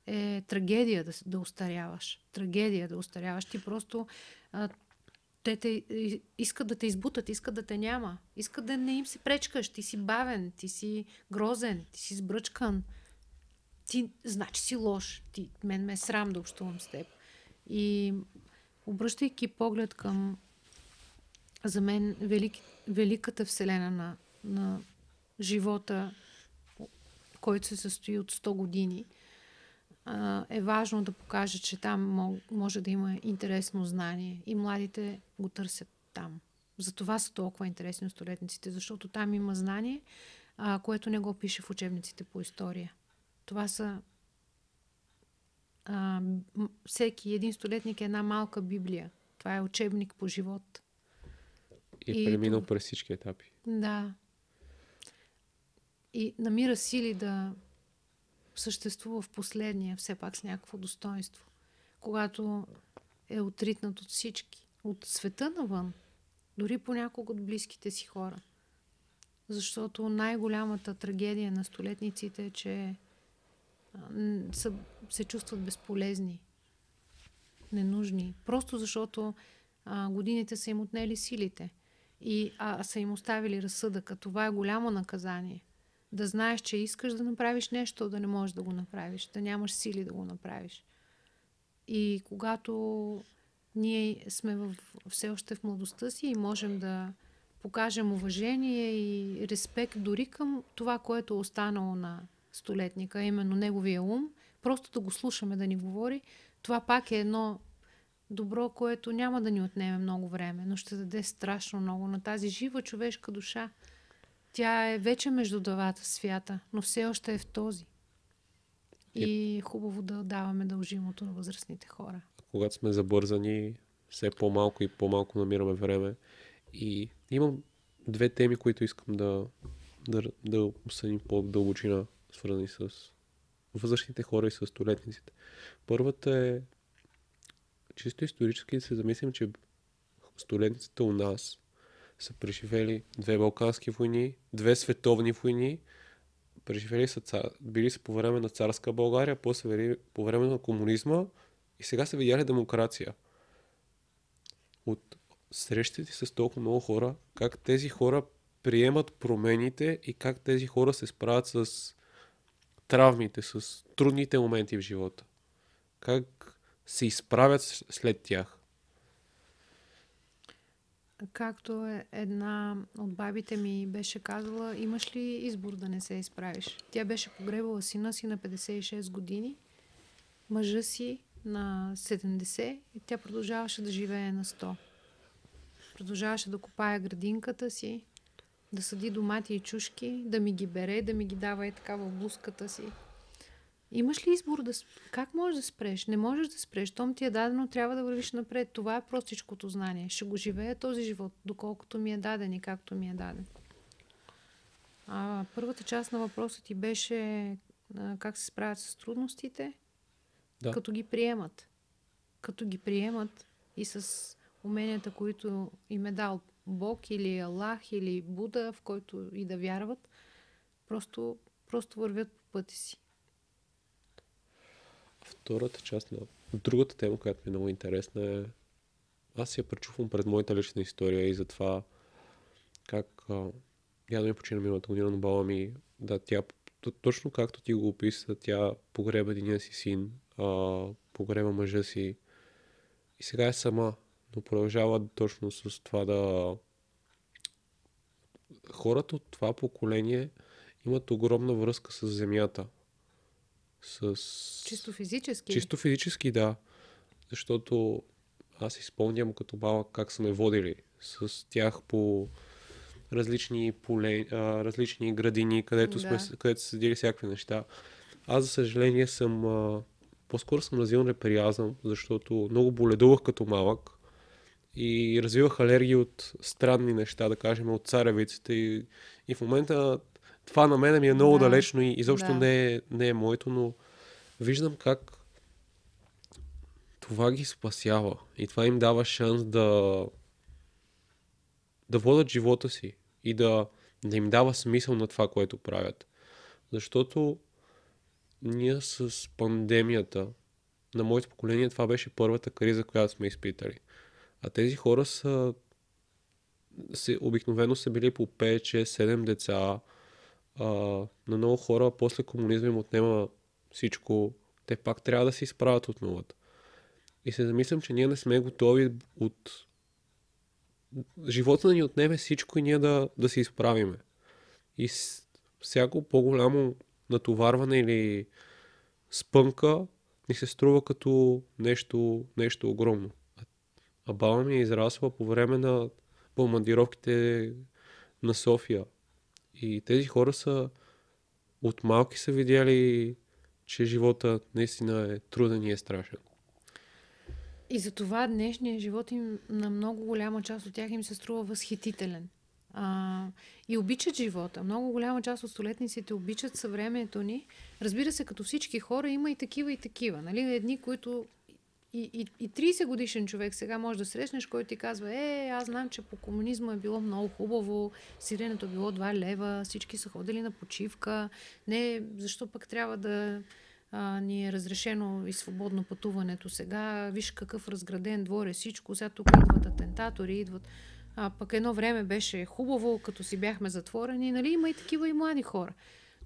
Е трагедия да, да устаряваш. Трагедия да устаряваш. Ти просто а, те те искат да те избутат, искат да те няма. Искат да не им се пречкаш. Ти си бавен, ти си грозен, ти си сбръчкан ти, значи си лош. Ти, мен ме е срам да общувам с теб. И обръщайки поглед към за мен велик, великата вселена на, на живота, който се състои от 100 години, е важно да покажа, че там може да има интересно знание и младите го търсят там. Затова са толкова интересни столетниците, защото там има знание, а, което не го пише в учебниците по история. Това са а, всеки един столетник е една малка Библия. Това е учебник по живот. И, и преминал през всички етапи. Да. И намира сили да съществува в последния, все пак с някакво достоинство. Когато е отритнат от всички, от света навън, дори понякога от близките си хора. Защото най-голямата трагедия на столетниците е, че са, се чувстват безполезни, ненужни. Просто защото а, годините са им отнели силите и а, са им оставили разсъдъка. Това е голямо наказание. Да знаеш, че искаш да направиш нещо, да не можеш да го направиш, да нямаш сили да го направиш. И когато ние сме в, все още в младостта си и можем да покажем уважение и респект дори към това, което е останало на столетника, именно неговия ум, просто да го слушаме да ни говори, това пак е едно добро, което няма да ни отнеме много време, но ще даде страшно много на тази жива човешка душа. Тя е вече между двата свята, но все още е в този. И е хубаво да даваме дължимото на възрастните хора. Когато сме забързани, все по-малко и по-малко намираме време. И имам две теми, които искам да, да, да обсъдим по-дълбочина свързани с възрастните хора и с столетниците. Първата е чисто исторически да се замислим, че столетниците у нас са преживели две Балкански войни, две световни войни, преживели са цар... били са по време на царска България, после по време на комунизма и сега са видяли демокрация. От срещите с толкова много хора, как тези хора приемат промените и как тези хора се справят с травмите, с трудните моменти в живота. Как се изправят след тях. Както е една от бабите ми беше казала, имаш ли избор да не се изправиш? Тя беше погребала сина си на 56 години, мъжа си на 70 и тя продължаваше да живее на 100. Продължаваше да копае градинката си, да съди домати и чушки, да ми ги бере, да ми ги дава и така в блузката си. Имаш ли избор да... Как можеш да спреш? Не можеш да спреш. Том ти е дадено, трябва да вървиш напред. Това е простичкото знание. Ще го живея този живот, доколкото ми е даден и както ми е даден. А, първата част на въпроса ти беше а, как се справят с трудностите, да. като ги приемат. Като ги приемат и с уменията, които им е дал Бог или Аллах или Буда, в който и да вярват, просто, просто вървят по пъти си. Втората част на другата тема, която ми е много интересна е аз я пречувам пред моята лична история и затова как да ми почина миналата година на баба ми, да, тя точно както ти го описа, тя погреба единия си син, а, погреба мъжа си и сега е сама но продължава точно с това да... Хората от това поколение имат огромна връзка с земята. С... Чисто физически? Чисто физически, да. Защото аз изпълням като баба как са ме водили с тях по различни, поле, а, различни градини, където, да. сме, където са седили всякакви неща. Аз, за съжаление, съм а, по-скоро съм развил неприязъм, защото много боледувах като малък и развивах алергии от странни неща, да кажем, от царевиците. И, и в момента това на мен ми е много да. далечно и изобщо да. не, е, не е моето, но виждам как това ги спасява и това им дава шанс да да водят живота си и да, да им дава смисъл на това, което правят. Защото ние с пандемията на моето поколение това беше първата криза, която сме изпитали. А тези хора са се, обикновено са били по 5, 6, 7 деца. А, на много хора после комунизма им отнема всичко. Те пак трябва да се изправят от нулата. И се замислям, че ние не сме готови от живота да ни отнеме всичко и ние да, да се изправиме. И всяко по-голямо натоварване или спънка ни се струва като нещо, нещо огромно. А баба ми е израсла по време на командировките на София. И тези хора са от малки са видяли, че живота наистина е труден и е страшен. И за това днешния живот им на много голяма част от тях им се струва възхитителен. А, и обичат живота. Много голяма част от столетниците обичат съвремето ни. Разбира се, като всички хора има и такива и такива. Нали? Едни, които и, и, и 30 годишен човек сега може да срещнеш, който ти казва, е, аз знам, че по комунизма е било много хубаво, сиренето е било 2 лева, всички са ходили на почивка. Не, защо пък трябва да а, ни е разрешено и свободно пътуването сега. Виж какъв разграден двор е всичко. Сега тук идват атентатори, идват... А пък едно време беше хубаво, като си бяхме затворени. Нали? Има и такива и млади хора.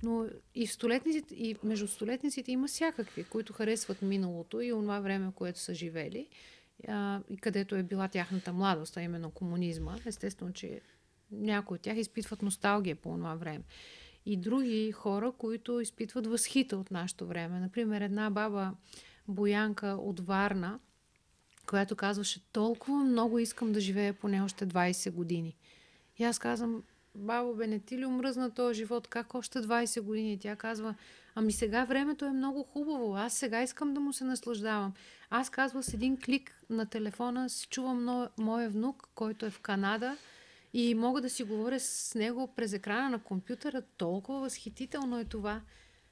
Но и, в столетниците, и между столетниците има всякакви, които харесват миналото и онова време, което са живели, а, където е била тяхната младост, а именно комунизма. Естествено, че някои от тях изпитват носталгия по това време. И други хора, които изпитват възхита от нашето време. Например, една баба Боянка от Варна, която казваше, толкова много искам да живея поне още 20 години. И аз казвам, бабо, бе, не ти ли омръзна този живот? Как още 20 години? Тя казва, ами сега времето е много хубаво. Аз сега искам да му се наслаждавам. Аз казва с един клик на телефона си чувам моя внук, който е в Канада и мога да си говоря с него през екрана на компютъра. Толкова възхитително е това.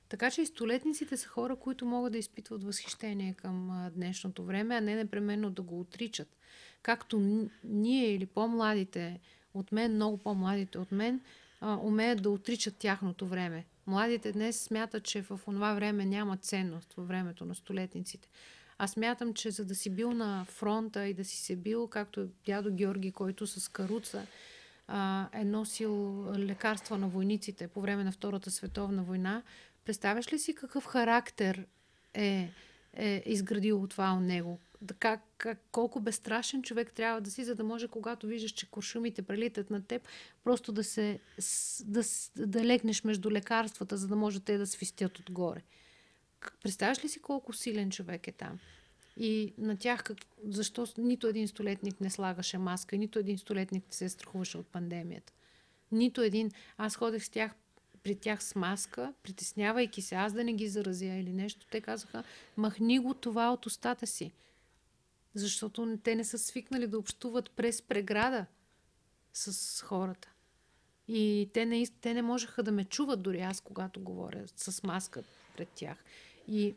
Така че и столетниците са хора, които могат да изпитват възхищение към днешното време, а не непременно да го отричат. Както ние или по-младите от мен, много по-младите от мен, а, умеят да отричат тяхното време. Младите днес смятат, че в това време няма ценност, във времето на столетниците. Аз смятам, че за да си бил на фронта и да си се бил, както дядо Георги, който с каруца а, е носил лекарства на войниците по време на Втората световна война, представяш ли си какъв характер е, е изградил това от него? Как, как, колко безстрашен човек трябва да си, за да може, когато виждаш, че куршумите прелитат на теб, просто да се да, да легнеш между лекарствата, за да може те да свистят отгоре. Представяш ли си колко силен човек е там? И на тях, как, защо нито един столетник не слагаше маска, нито един столетник не се страхуваше от пандемията. Нито един. Аз ходех с тях при тях с маска, притеснявайки се, аз да не ги заразя или нещо. Те казаха, махни го това от устата си защото те не са свикнали да общуват през преграда с хората. И те не, те не можеха да ме чуват дори аз, когато говоря с маска пред тях. И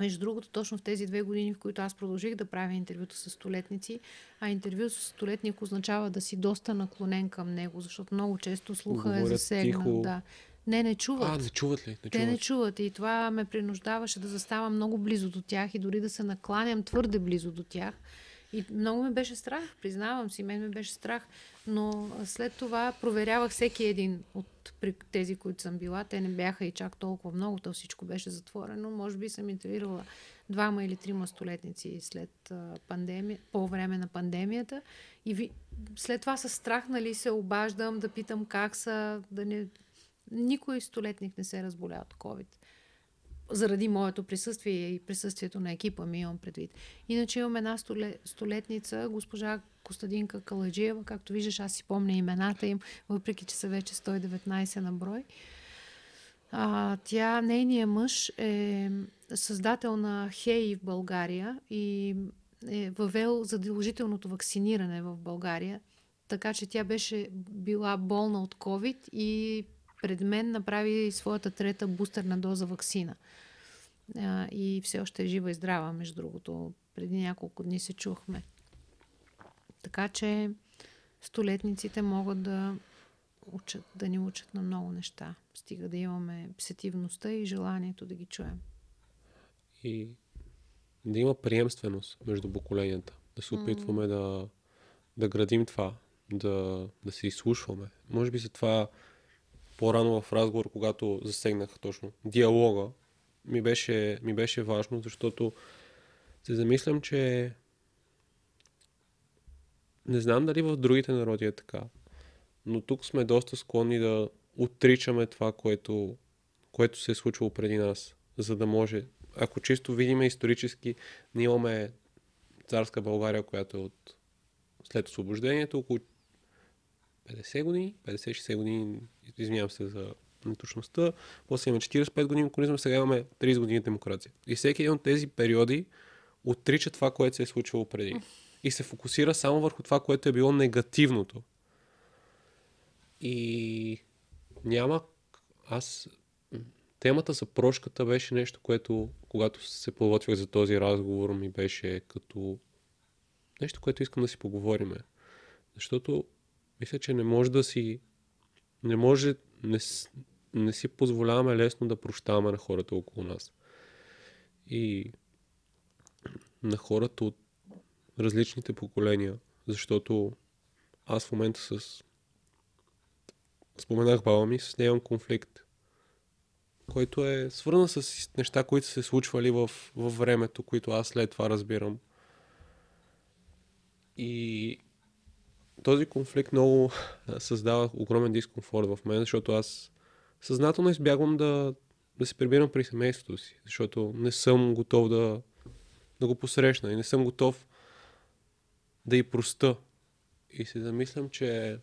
между другото, точно в тези две години, в които аз продължих да правя интервюто с столетници, а интервю с столетник означава да си доста наклонен към него, защото много често слуха е Говорят е засегнат. Да. Не, не чуват. А, не чуват ли? Не Те не чуват. И това ме принуждаваше да заставам много близо до тях и дори да се накланям твърде близо до тях. И много ме беше страх, признавам си, мен ме беше страх. Но след това проверявах всеки един от тези, които съм била. Те не бяха и чак толкова много, то всичко беше затворено. Може би съм интервюирала двама или трима столетници след пандемия, по време на пандемията. И ви, след това с страх, нали, се обаждам да питам как са, да не никой столетник не се разболя от COVID. Заради моето присъствие и присъствието на екипа ми имам предвид. Иначе имам една столетница, госпожа Костадинка Каладжиева. Както виждаш, аз си помня имената им, въпреки че са вече 119 на брой. А, тя, нейният мъж е създател на ХЕИ в България и е въвел задължителното вакциниране в България. Така че тя беше била болна от COVID и пред мен направи своята трета бустерна доза вакцина. А, и все още е жива и здрава, между другото. Преди няколко дни се чухме. Така че столетниците могат да учат, да ни учат на много неща. Стига да имаме сетивността и желанието да ги чуем. И да има приемственост между поколенията. Да се опитваме mm. да, да градим това, да, да се изслушваме. Може би за това по-рано в разговор, когато засегнах точно диалога, ми беше, ми беше важно, защото се замислям, че не знам дали в другите народи е така, но тук сме доста склонни да отричаме това, което, което се е случвало преди нас, за да може, ако чисто видиме исторически, ние имаме царска България, която е от след освобождението, около 50 години, 50-60 години, извинявам се за неточността, после имаме 45 години комунизъм, сега имаме 30 години демокрация. И всеки един от тези периоди отрича това, което се е случвало преди. И се фокусира само върху това, което е било негативното. И няма... Аз... Темата за прошката беше нещо, което, когато се подготвях за този разговор, ми беше като нещо, което искам да си поговориме. Защото мисля, че не може да си... Не може... Не, не си позволяваме лесно да прощаваме на хората около нас. И на хората от различните поколения, защото аз в момента с споменах баба ми, с нея имам конфликт, който е свързан с неща, които се случвали в, в времето, които аз след това разбирам. И този конфликт много създава огромен дискомфорт в мен, защото аз съзнателно избягвам да, да се прибирам при семейството си, защото не съм готов да, да го посрещна и не съм готов да и проста. И се замислям, че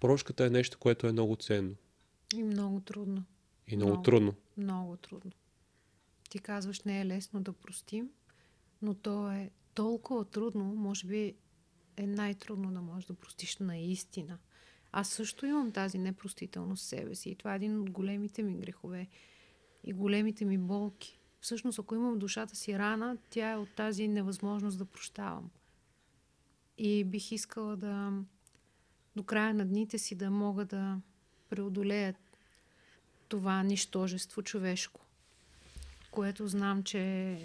прошката е нещо, което е много ценно. И много трудно. И много, много трудно. Много трудно. Ти казваш, не е лесно да простим, но то е толкова трудно, може би е най-трудно да можеш да простиш наистина. Аз също имам тази непростителност в себе си и това е един от големите ми грехове и големите ми болки. Всъщност, ако имам душата си рана, тя е от тази невъзможност да прощавам. И бих искала да до края на дните си да мога да преодолея това нищожество човешко, което знам, че,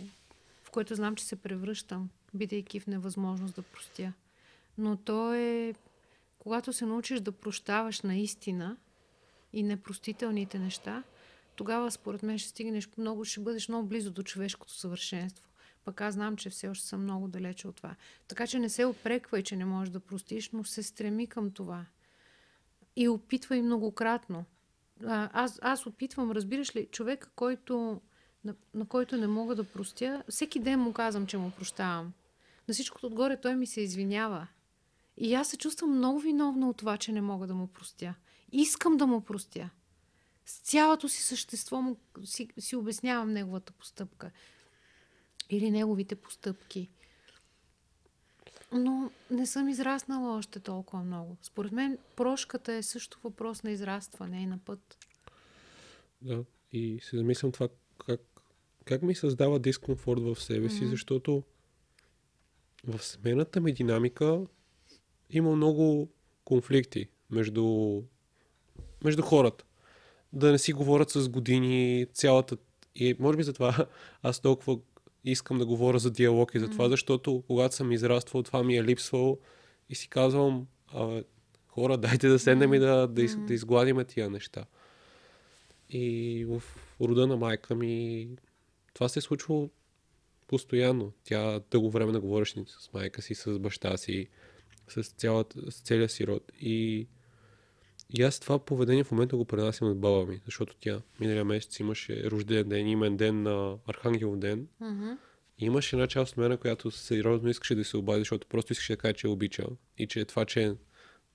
в което знам, че се превръщам, бидейки в невъзможност да простя. Но то е, когато се научиш да прощаваш наистина и непростителните неща, тогава според мен ще стигнеш много, ще бъдеш много близо до човешкото съвършенство. Пък аз знам, че все още съм много далече от това. Така че не се опреквай, че не можеш да простиш, но се стреми към това. И опитвай многократно. А, аз, аз опитвам, разбираш ли, човека, който, на, на който не мога да простя, всеки ден му казвам, че му прощавам. На всичкото отгоре той ми се извинява. И аз се чувствам много виновна от това, че не мога да му простя. Искам да му простя. С цялото си същество му си, си обяснявам неговата постъпка или неговите постъпки. Но не съм израснала още толкова много. Според мен прошката е също въпрос на израстване и на път. Да, и се замислям това как, как ми създава дискомфорт в себе си, mm-hmm. защото в семейната ми динамика има много конфликти между, между хората. Да не си говорят с години, цялата... И може би затова <laughs> аз толкова искам да говоря за диалог и за това, защото когато съм израствал, това ми е липсвало и си казвам, а, хора, дайте да седнем и да, да, из, да изгладиме тия неща. И в рода на майка ми това се е случвало постоянно. Тя дълго време да говориш с майка си, с баща си, с, цялата, с целия си род. И, и аз това поведение в момента го пренасям от баба ми, защото тя миналия месец имаше рожден ден, имен ден на Архангел ден. Mm-hmm. И имаше една част от мен, която сериозно искаше да се обади, защото просто искаше да каже, че е обича. И че това, че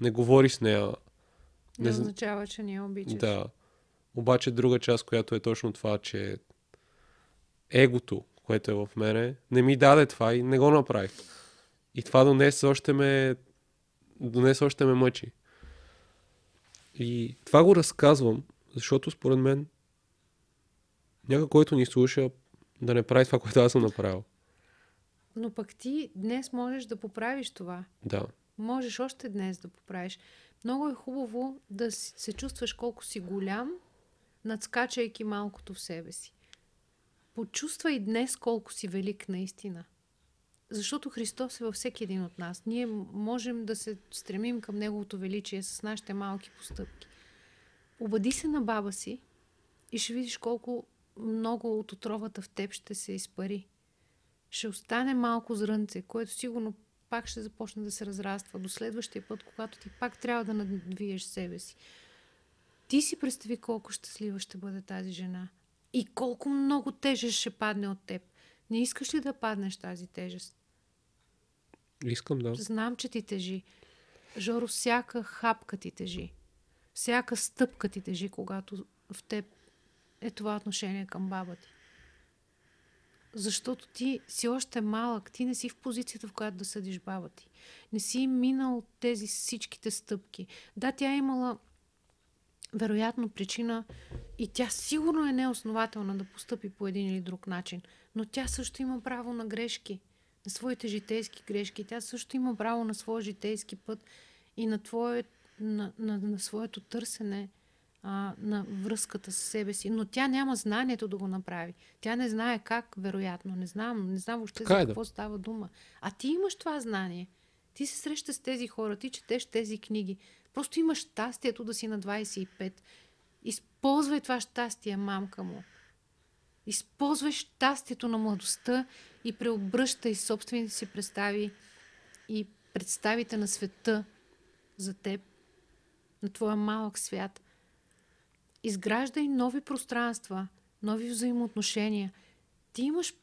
не говори с нея. Не, не означава, че не я обичаш. Да. Обаче друга част, която е точно това, че егото, което е в мене, не ми даде това и не го направих. И това до днес още ме, днес още ме мъчи. И това го разказвам, защото според мен някой, който ни слуша, да не прави това, което аз съм направил. Но пък ти днес можеш да поправиш това. Да. Можеш още днес да поправиш. Много е хубаво да се чувстваш колко си голям, надскачайки малкото в себе си. Почувствай днес колко си велик наистина. Защото Христос е във всеки един от нас. Ние можем да се стремим към Неговото величие с нашите малки постъпки. Обади се на баба си и ще видиш колко много от отровата в теб ще се изпари. Ще остане малко зрънце, което сигурно пак ще започне да се разраства до следващия път, когато ти пак трябва да надвиеш себе си. Ти си представи колко щастлива ще бъде тази жена и колко много тежест ще падне от теб. Не искаш ли да паднеш тази тежест? Искам, да. Знам, че ти тежи. Жоро, всяка хапка ти тежи. Всяка стъпка ти тежи, когато в теб е това отношение към баба ти. Защото ти си още малък, ти не си в позицията, в която да съдиш баба ти. Не си минал тези всичките стъпки. Да, тя е имала вероятно причина и тя сигурно е неоснователна да постъпи по един или друг начин, но тя също има право на грешки, на своите житейски грешки. Тя също има право на своя житейски път и на, твое, на, на, на своето търсене а, на връзката с себе си. Но тя няма знанието да го направи. Тя не знае как, вероятно. Не знам, не знам въобще така за какво е, да. става дума. А ти имаш това знание. Ти се срещаш с тези хора, ти четеш тези книги. Просто имаш щастието да си на 25. Използвай това щастие, мамка му. Използвай щастието на младостта и преобръщай собствените си представи и представите на света за теб, на твоя малък свят. Изграждай нови пространства, нови взаимоотношения. Ти имаш,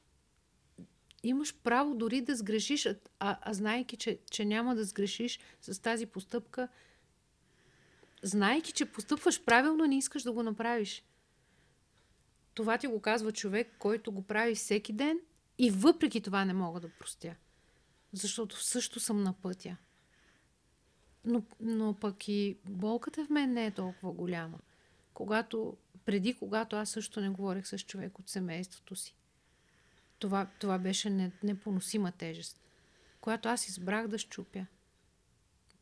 имаш право дори да сгрешиш, а, а знайки, че, че няма да сгрешиш с тази постъпка, знайки, че постъпваш правилно, не искаш да го направиш. Това ти го казва човек, който го прави всеки ден и въпреки това не мога да простя. Защото също съм на пътя. Но, но пък и болката в мен не е толкова голяма. Когато, преди когато аз също не говорех с човек от семейството си. Това, това беше не, непоносима тежест, която аз избрах да щупя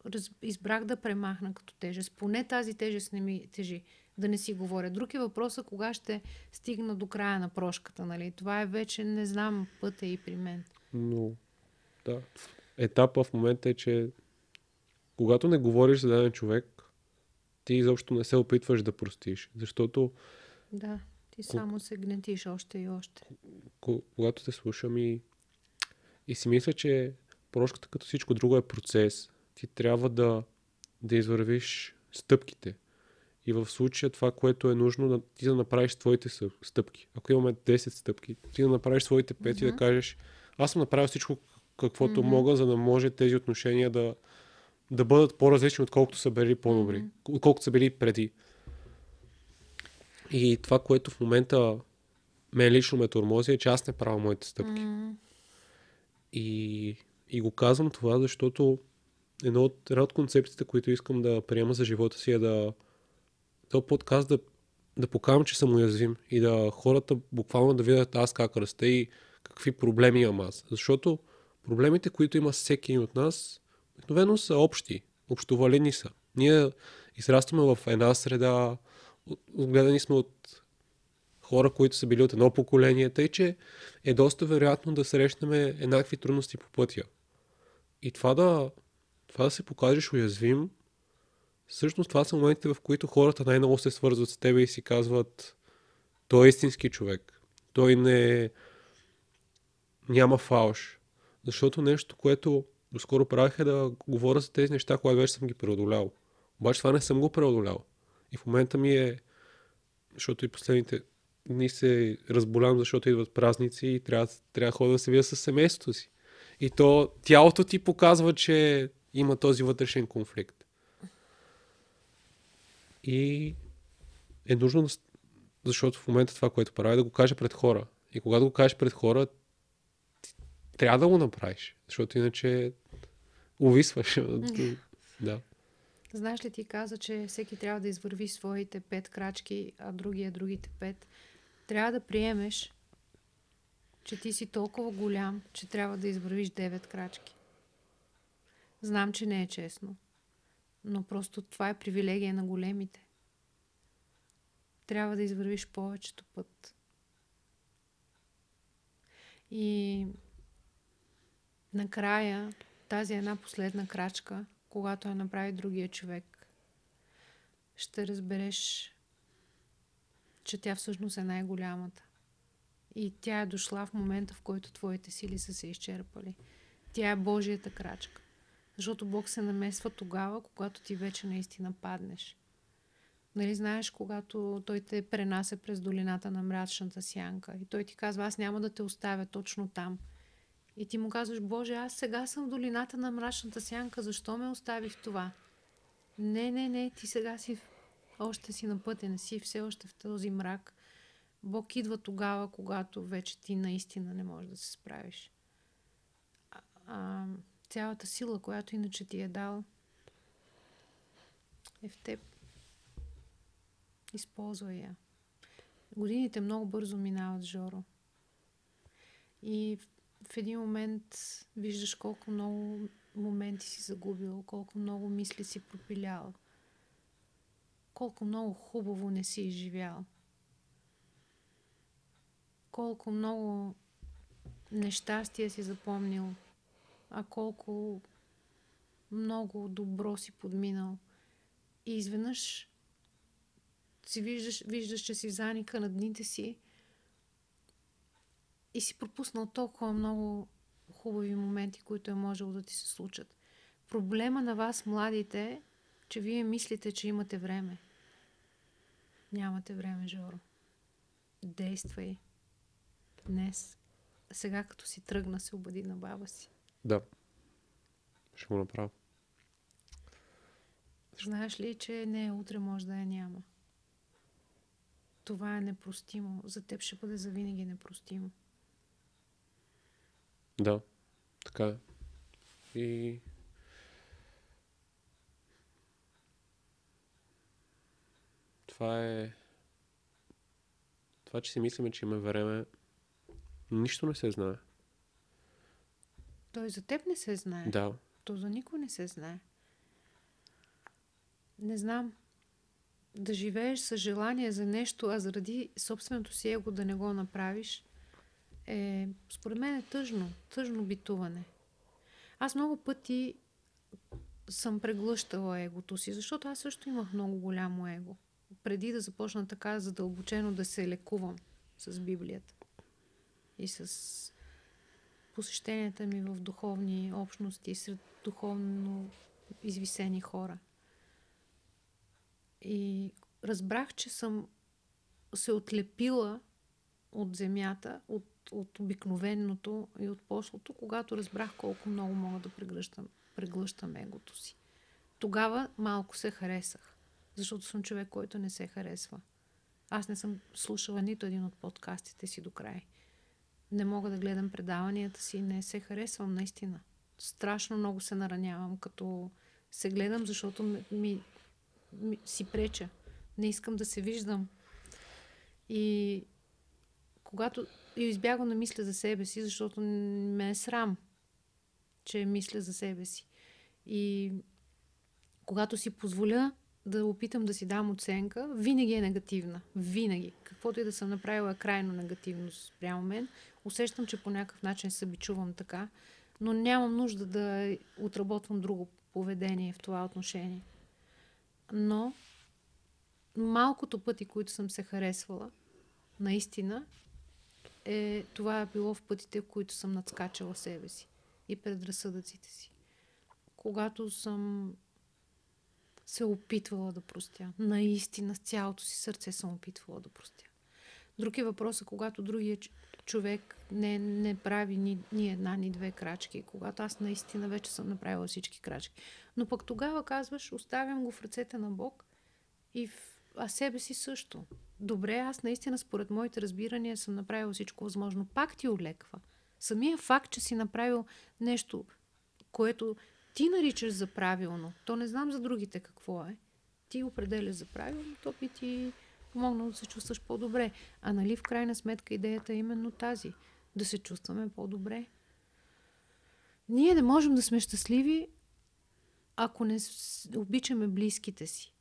раз, избрах да премахна като тежест. Поне тази тежест не ми тежи. Да не си говоря. Друг е въпросът кога ще стигна до края на прошката. Нали? Това е вече, не знам, пътя и при мен. Но, да. Етапа в момента е, че когато не говориш за даден човек, ти изобщо не се опитваш да простиш. Защото... Да, ти само се гнетиш още и още. Когато те слушам и, и си мисля, че прошката като всичко друго е процес ти трябва да, да извървиш стъпките. И в случая това, което е нужно, ти да направиш твоите стъпки. Ако имаме 10 стъпки, ти да направиш своите 5 mm-hmm. и да кажеш, аз съм направил всичко каквото mm-hmm. мога, за да може тези отношения да, да бъдат по-различни, отколкото са били по-добри, mm-hmm. отколкото са били преди. И това, което в момента мен лично ме тормози, е, че аз не правя моите стъпки. Mm-hmm. И, и го казвам това, защото едно от, една от концепциите, които искам да приема за живота си е да този подкаст да, да покажам, че съм уязвим и да хората буквално да видят аз как расте и какви проблеми имам аз. Защото проблемите, които има всеки от нас, обикновено са общи, общовалени са. Ние израстваме в една среда, гледани сме от хора, които са били от едно поколение, тъй че е доста вероятно да срещнем еднакви трудности по пътя. И това да, това да се покажеш уязвим, всъщност това са моментите, в които хората най-много се свързват с теб и си казват той е истински човек. Той не няма фалш. Защото нещо, което доскоро правих е да говоря за тези неща, когато вече съм ги преодолял. Обаче това не съм го преодолял. И в момента ми е, защото и последните дни се разболявам, защото идват празници и трябва, трябва ходя да се видя с семейството си. И то тялото ти показва, че има този вътрешен конфликт. И е нужно, защото в момента това, което правя, е да го кажа пред хора. И когато го кажеш пред хора, трябва да го направиш, защото иначе увисваш. <laughs> да. Знаеш ли, ти каза, че всеки трябва да извърви своите пет крачки, а другия другите пет. Трябва да приемеш, че ти си толкова голям, че трябва да извървиш девет крачки. Знам, че не е честно. Но просто това е привилегия на големите. Трябва да извървиш повечето път. И накрая тази една последна крачка, когато я направи другия човек, ще разбереш, че тя всъщност е най-голямата. И тя е дошла в момента, в който твоите сили са се изчерпали. Тя е Божията крачка. Защото Бог се намесва тогава, когато ти вече наистина паднеш. Нали знаеш, когато той те пренася през долината на мрачната сянка и той ти казва, аз няма да те оставя точно там. И ти му казваш, Боже, аз сега съм в долината на мрачната сянка, защо ме остави в това? Не, не, не, ти сега си още си на пътя, не си все още в този мрак. Бог идва тогава, когато вече ти наистина не можеш да се справиш. А, а, цялата сила, която иначе ти е дал, е в теб. Използвай я. Годините много бързо минават, Жоро. И в един момент виждаш колко много моменти си загубил, колко много мисли си пропилял, колко много хубаво не си изживял, колко много нещастия си запомнил, а колко много добро си подминал. И изведнъж си виждаш, виждаш, че си заника на дните си и си пропуснал толкова много хубави моменти, които е можело да ти се случат. Проблема на вас, младите, е, че вие мислите, че имате време. Нямате време, Жоро. Действай. Днес. Сега, като си тръгна, се обади на баба си. Да. Ще го направя. Знаеш ли, че не утре може да я няма? Това е непростимо. За теб ще бъде завинаги непростимо. Да, така е. И това е това, че си мислиме, че има време, нищо не се знае. Той за теб не се знае. Да. То за никой не се знае. Не знам. Да живееш с желание за нещо, а заради собственото си его да не го направиш, е, според мен е тъжно. Тъжно битуване. Аз много пъти съм преглъщала егото си, защото аз също имах много голямо его. Преди да започна така задълбочено да се лекувам с Библията и с посещенията ми в духовни общности, сред духовно извисени хора. И разбрах, че съм се отлепила от земята, от, от обикновеното и от пошлото, когато разбрах колко много мога да преглъщам, преглъщам егото си. Тогава малко се харесах, защото съм човек, който не се харесва. Аз не съм слушала нито един от подкастите си до край. Не мога да гледам предаванията си, не се харесвам наистина. Страшно много се наранявам, като се гледам, защото ми, ми, ми си преча. Не искам да се виждам. И когато и избягвам да мисля за себе си, защото ме е срам, че мисля за себе си. И когато си позволя да опитам да си дам оценка, винаги е негативна. Винаги. Каквото и да съм направила е крайно негативно спрямо мен. Усещам, че по някакъв начин се бичувам така, но нямам нужда да отработвам друго поведение в това отношение. Но малкото пъти, които съм се харесвала, наистина, е, това е било в пътите, в които съм надскачала себе си и предразсъдъците си. Когато съм се опитвала да простя. Наистина, с цялото си сърце съм опитвала да простя. Друг е въпросът, когато другия човек не, не прави ни, ни една, ни две крачки, когато аз наистина вече съм направила всички крачки. Но пък тогава казваш, оставям го в ръцете на Бог и в, а себе си също добре, аз наистина според моите разбирания съм направил всичко възможно. Пак ти олеква. Самия факт, че си направил нещо, което ти наричаш за правилно, то не знам за другите какво е, ти определяш за правилно, то би ти помогнало да се чувстваш по-добре. А нали в крайна сметка идеята е именно тази. Да се чувстваме по-добре. Ние не можем да сме щастливи, ако не обичаме близките си.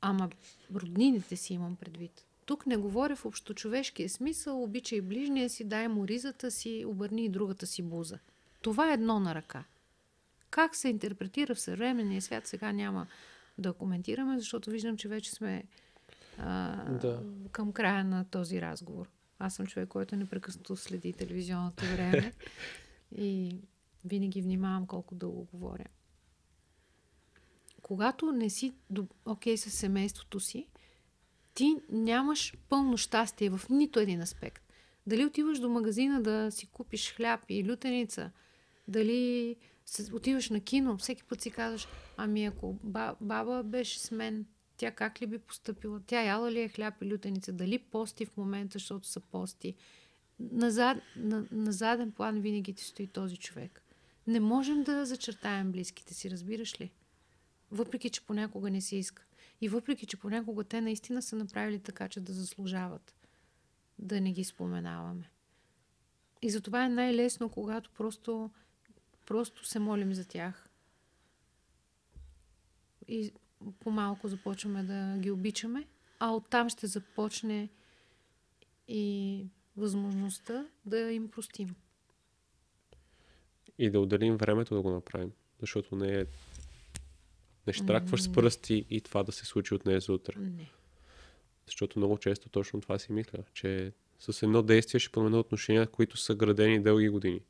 Ама роднините си имам предвид. Тук не говоря в общочовешкия смисъл, обичай ближния си, дай му ризата си, обърни и другата си буза. Това е едно на ръка. Как се интерпретира в съвременния свят, сега няма да коментираме, защото виждам, че вече сме а, да. към края на този разговор. Аз съм човек, който непрекъснато следи телевизионното време <laughs> и винаги внимавам колко дълго говоря когато не си окей okay с семейството си, ти нямаш пълно щастие в нито един аспект. Дали отиваш до магазина да си купиш хляб и лютеница, дали отиваш на кино, всеки път си казваш, ами ако баба беше с мен, тя как ли би поступила? Тя яла ли е хляб и лютеница? Дали пости в момента, защото са пости? На, на, на заден план винаги ти стои този човек. Не можем да зачертаем близките си, разбираш ли? Въпреки, че понякога не си иска. И въпреки, че понякога те наистина са направили така, че да заслужават да не ги споменаваме. И затова е най-лесно, когато просто, просто се молим за тях. И по-малко започваме да ги обичаме, а оттам ще започне и възможността да им простим. И да отделим времето да го направим. Защото не е. Не штракваш с пръсти и това да се случи от днес за утре. Не. Защото много често точно това си мисля, че с едно действие ще промена отношения, които са градени дълги години.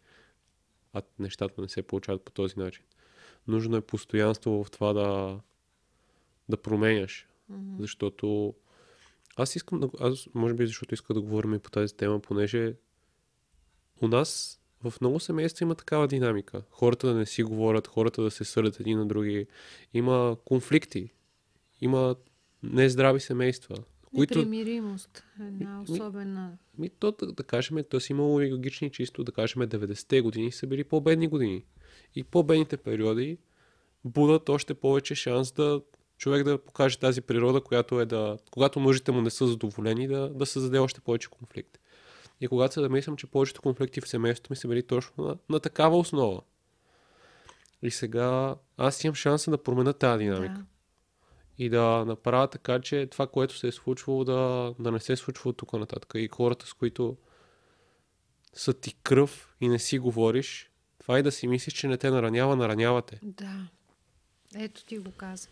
А нещата не се получават по този начин. Нужно е постоянство в това да, да променяш. Mm-hmm. Защото аз искам да. Аз, може би, защото иска да говорим и по тази тема, понеже у нас в много семейства има такава динамика. Хората да не си говорят, хората да се съдят едни на други. Има конфликти. Има нездрави семейства. Които... Непримиримост. Една особена... Ми, ми, то, да, да кажем, то си имало и логични чисто, да кажем, 90-те години са били по-бедни години. И по-бедните периоди будат още повече шанс да човек да покаже тази природа, която е да, когато нуждите му не са задоволени, да, да създаде още повече конфликт. И когато се замислям, че повечето конфликти в семейството ми са били точно на, на такава основа. И сега аз имам шанса да променя тази динамика. Да. И да направя така, че това, което се е случвало, да, да не се случва от тук нататък. И хората, с които са ти кръв и не си говориш, това и да си мислиш, че не те наранява, наранявате. Да. Ето ти го каза.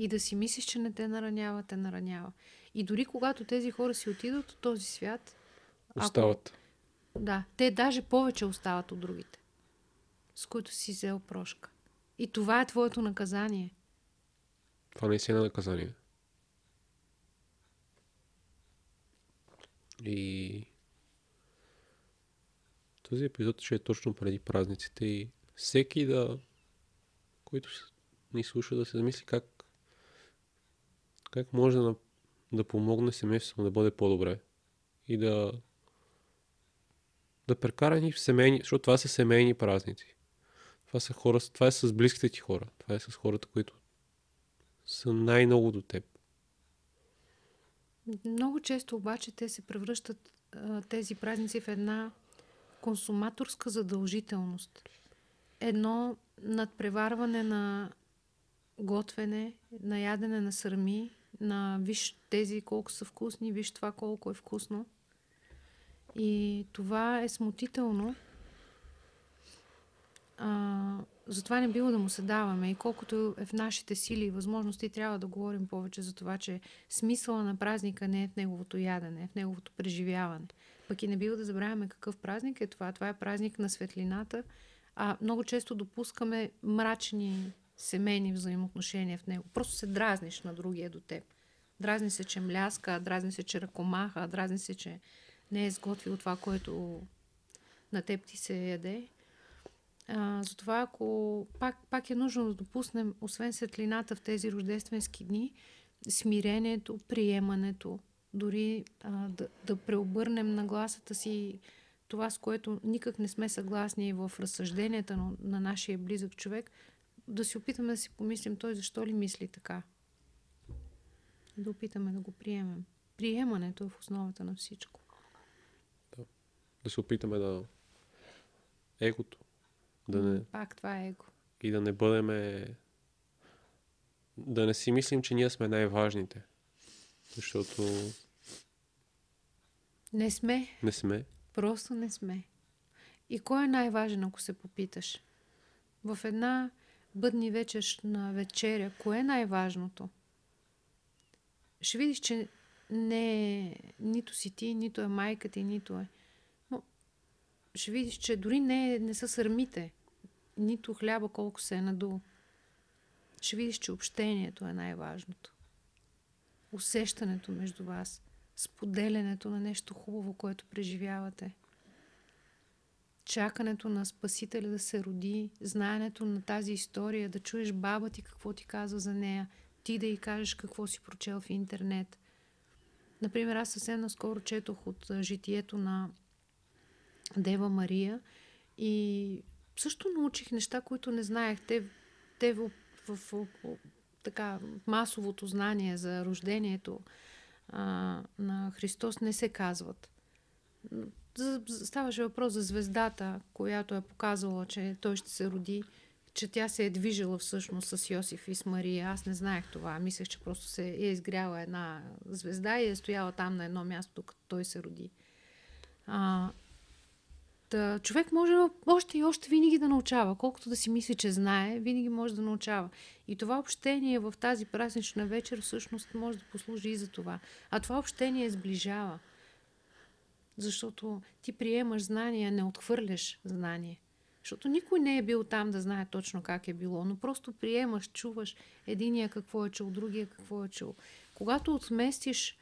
И да си мислиш, че не те наранява, те наранява. И дори когато тези хора си отидат от този свят, остават. Ако... Да, те даже повече остават от другите, с които си взел прошка. И това е твоето наказание. Това не е наказание. И този епизод ще е точно преди празниците и всеки да, който ни слуша, да се замисли как как може да, да помогне семейството да бъде по-добре и да да прекара ни в семейни, защото това са семейни празници. Това са хора, това е с близките ти хора. Това е с хората, които са най-много до теб. Много често обаче те се превръщат тези празници в една консуматорска задължителност. Едно надпреварване на готвене, на ядене на сърми, на виж тези колко са вкусни, виж това колко е вкусно. И това е смутително. А, затова не било да му се даваме. И колкото е в нашите сили и възможности, трябва да говорим повече за това, че смисъла на празника не е в неговото ядене, е в неговото преживяване. Пък и не било да забравяме какъв празник е това. Това е празник на светлината. А много често допускаме мрачни семейни взаимоотношения в него. Просто се дразниш на другия до теб. Дразни се, че мляска, дразни се, че ръкомаха, дразни се, че не е сготвил това, което на теб ти се яде. А, затова, ако пак, пак е нужно да допуснем, освен светлината в тези рождественски дни, смирението, приемането, дори а, да, да преобърнем на гласата си това, с което никак не сме съгласни в разсъжденията на нашия близък човек, да си опитаме да си помислим той защо ли мисли така. Да опитаме да го приемем. Приемането е в основата на всичко. Да, да се опитаме да егото. Да не... Пак това е его. И да не бъдеме... Да не си мислим, че ние сме най-важните. Защото... Не сме. Не сме. Просто не сме. И кой е най-важен, ако се попиташ? В една бъдни вечерна вечеря, кое е най-важното? Ще видиш, че не е нито си ти, нито е майка ти, нито е. Но ще видиш, че дори не, не са сърмите, нито хляба колко се е надул. Ще видиш, че общението е най-важното. Усещането между вас, споделянето на нещо хубаво, което преживявате. Чакането на Спасителя да се роди, знаенето на тази история, да чуеш баба ти какво ти казва за нея, ти да й кажеш какво си прочел в интернет. Например, аз съвсем наскоро четох от житието на Дева Мария и също научих неща, които не знаех. Те, те в, в, в, в така, масовото знание за рождението а, на Христос не се казват. Ставаше въпрос за звездата, която е показвала, че той ще се роди, че тя се е движила всъщност с Йосиф и с Мария. Аз не знаех това. Мислех, че просто се е изгряла една звезда и е стояла там на едно място, докато той се роди. А, Та, човек може още и още винаги да научава. Колкото да си мисли, че знае, винаги може да научава. И това общение в тази празнична вечер всъщност може да послужи и за това. А това общение сближава. Защото ти приемаш знания, не отхвърляш знание. Защото никой не е бил там да знае точно как е било, но просто приемаш, чуваш единия какво е чул, другия какво е чул. Когато отместиш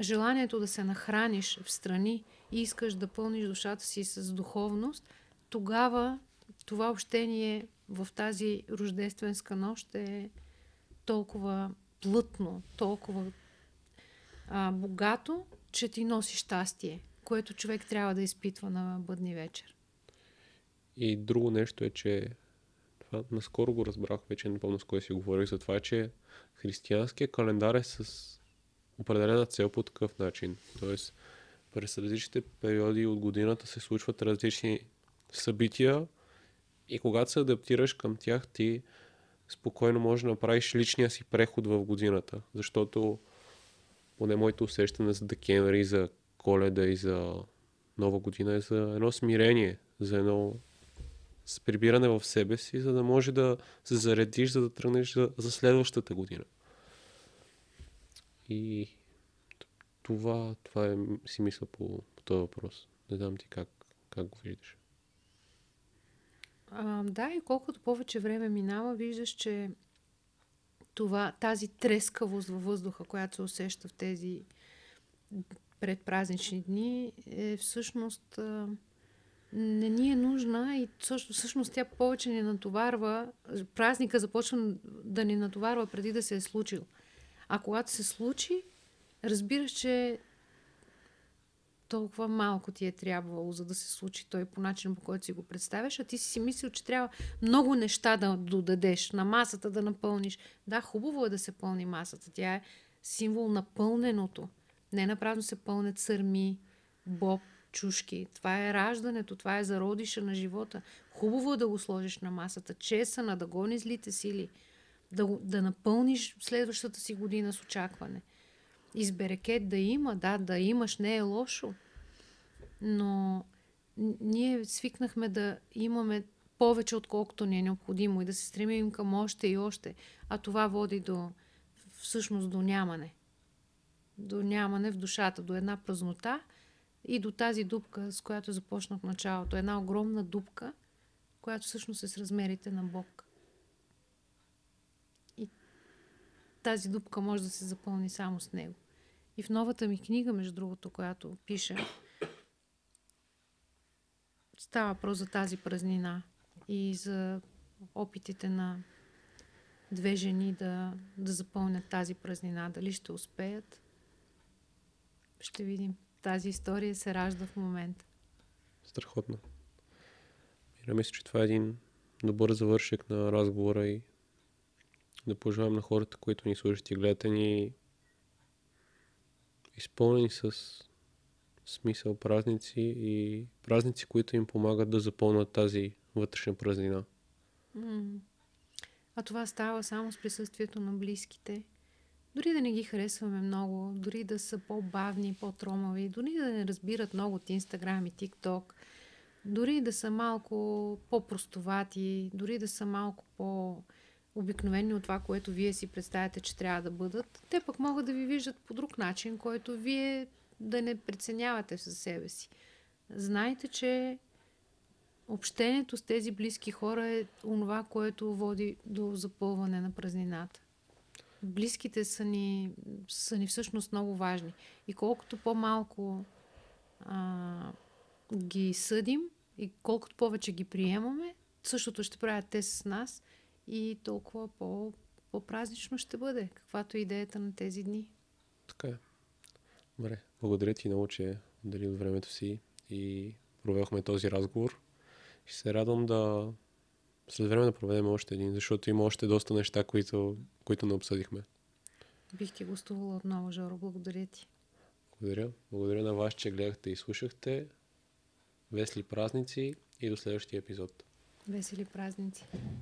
желанието да се нахраниш в страни и искаш да пълниш душата си с духовност, тогава това общение в тази рождественска нощ е толкова плътно, толкова а, богато, че ти носи щастие, което човек трябва да изпитва на бъдни вечер. И друго нещо е, че това наскоро го разбрах, вече не помня с кой си говорих за това, че християнския календар е с определена цел по такъв начин. Тоест, през различните периоди от годината се случват различни събития и когато се адаптираш към тях, ти спокойно можеш да направиш личния си преход в годината. Защото поне моето усещане за декември, за коледа и за нова година е за едно смирение, за едно прибиране в себе си, за да може да се заредиш, за да тръгнеш за, за следващата година. И това, това е си мисля по, по този въпрос. Не знам ти как, как го виждаш. А, да, и колкото повече време минава, виждаш, че това, тази трескавост във въздуха, която се усеща в тези предпразнични дни, е всъщност не ни е нужна и всъщност тя повече ни натоварва. Празника започва да ни натоварва преди да се е случил. А когато се случи, разбираш, че толкова малко ти е трябвало, за да се случи той по начин, по който си го представяш, а ти си мислил, че трябва много неща да додадеш, на масата да напълниш. Да, хубаво е да се пълни масата. Тя е символ на пълненото. Не напразно се пълнят сърми, боб, чушки. Това е раждането, това е зародиша на живота. Хубаво е да го сложиш на масата. Чесана, да гони злите сили – да, да напълниш следващата си година с очакване. Изберекет да има, да, да имаш не е лошо, но ние свикнахме да имаме повече, отколкото ни е необходимо и да се стремим към още и още, а това води до всъщност до нямане. До нямане в душата, до една празнота и до тази дупка, с която започнах началото. Една огромна дупка, която всъщност е с размерите на Бог. тази дупка може да се запълни само с него. И в новата ми книга, между другото, която пиша, става въпрос за тази празнина и за опитите на две жени да, да запълнят тази празнина. Дали ще успеят? Ще видим. Тази история се ражда в момента. Страхотно. Мира, мисля, че това е един добър завършек на разговора и да пожелаем на хората, които ни слушат и гледате ни изпълнени с смисъл празници и празници, които им помагат да запълнат тази вътрешна празнина. А това става само с присъствието на близките. Дори да не ги харесваме много, дори да са по-бавни, по-тромави, дори да не разбират много от Инстаграм и ТикТок, дори да са малко по-простовати, дори да са малко по- обикновени от това, което вие си представяте, че трябва да бъдат, те пък могат да ви виждат по друг начин, който вие да не преценявате със себе си. Знайте, че общението с тези близки хора е онова, което води до запълване на празнината. Близките са ни, са ни всъщност много важни. И колкото по-малко а, ги съдим и колкото повече ги приемаме, същото ще правят те с нас и толкова по, по-празнично ще бъде, каквато е идеята на тези дни. Така е. Добре. Благодаря ти много, че отдели от времето си и проведохме този разговор. Ще се радвам да след време да проведем още един, защото има още доста неща, които, които не обсъдихме. Бих ти гостувала отново, Жоро. Благодаря ти. Благодаря. Благодаря на вас, че гледахте и слушахте. Весли празници и до следващия епизод. Весели празници.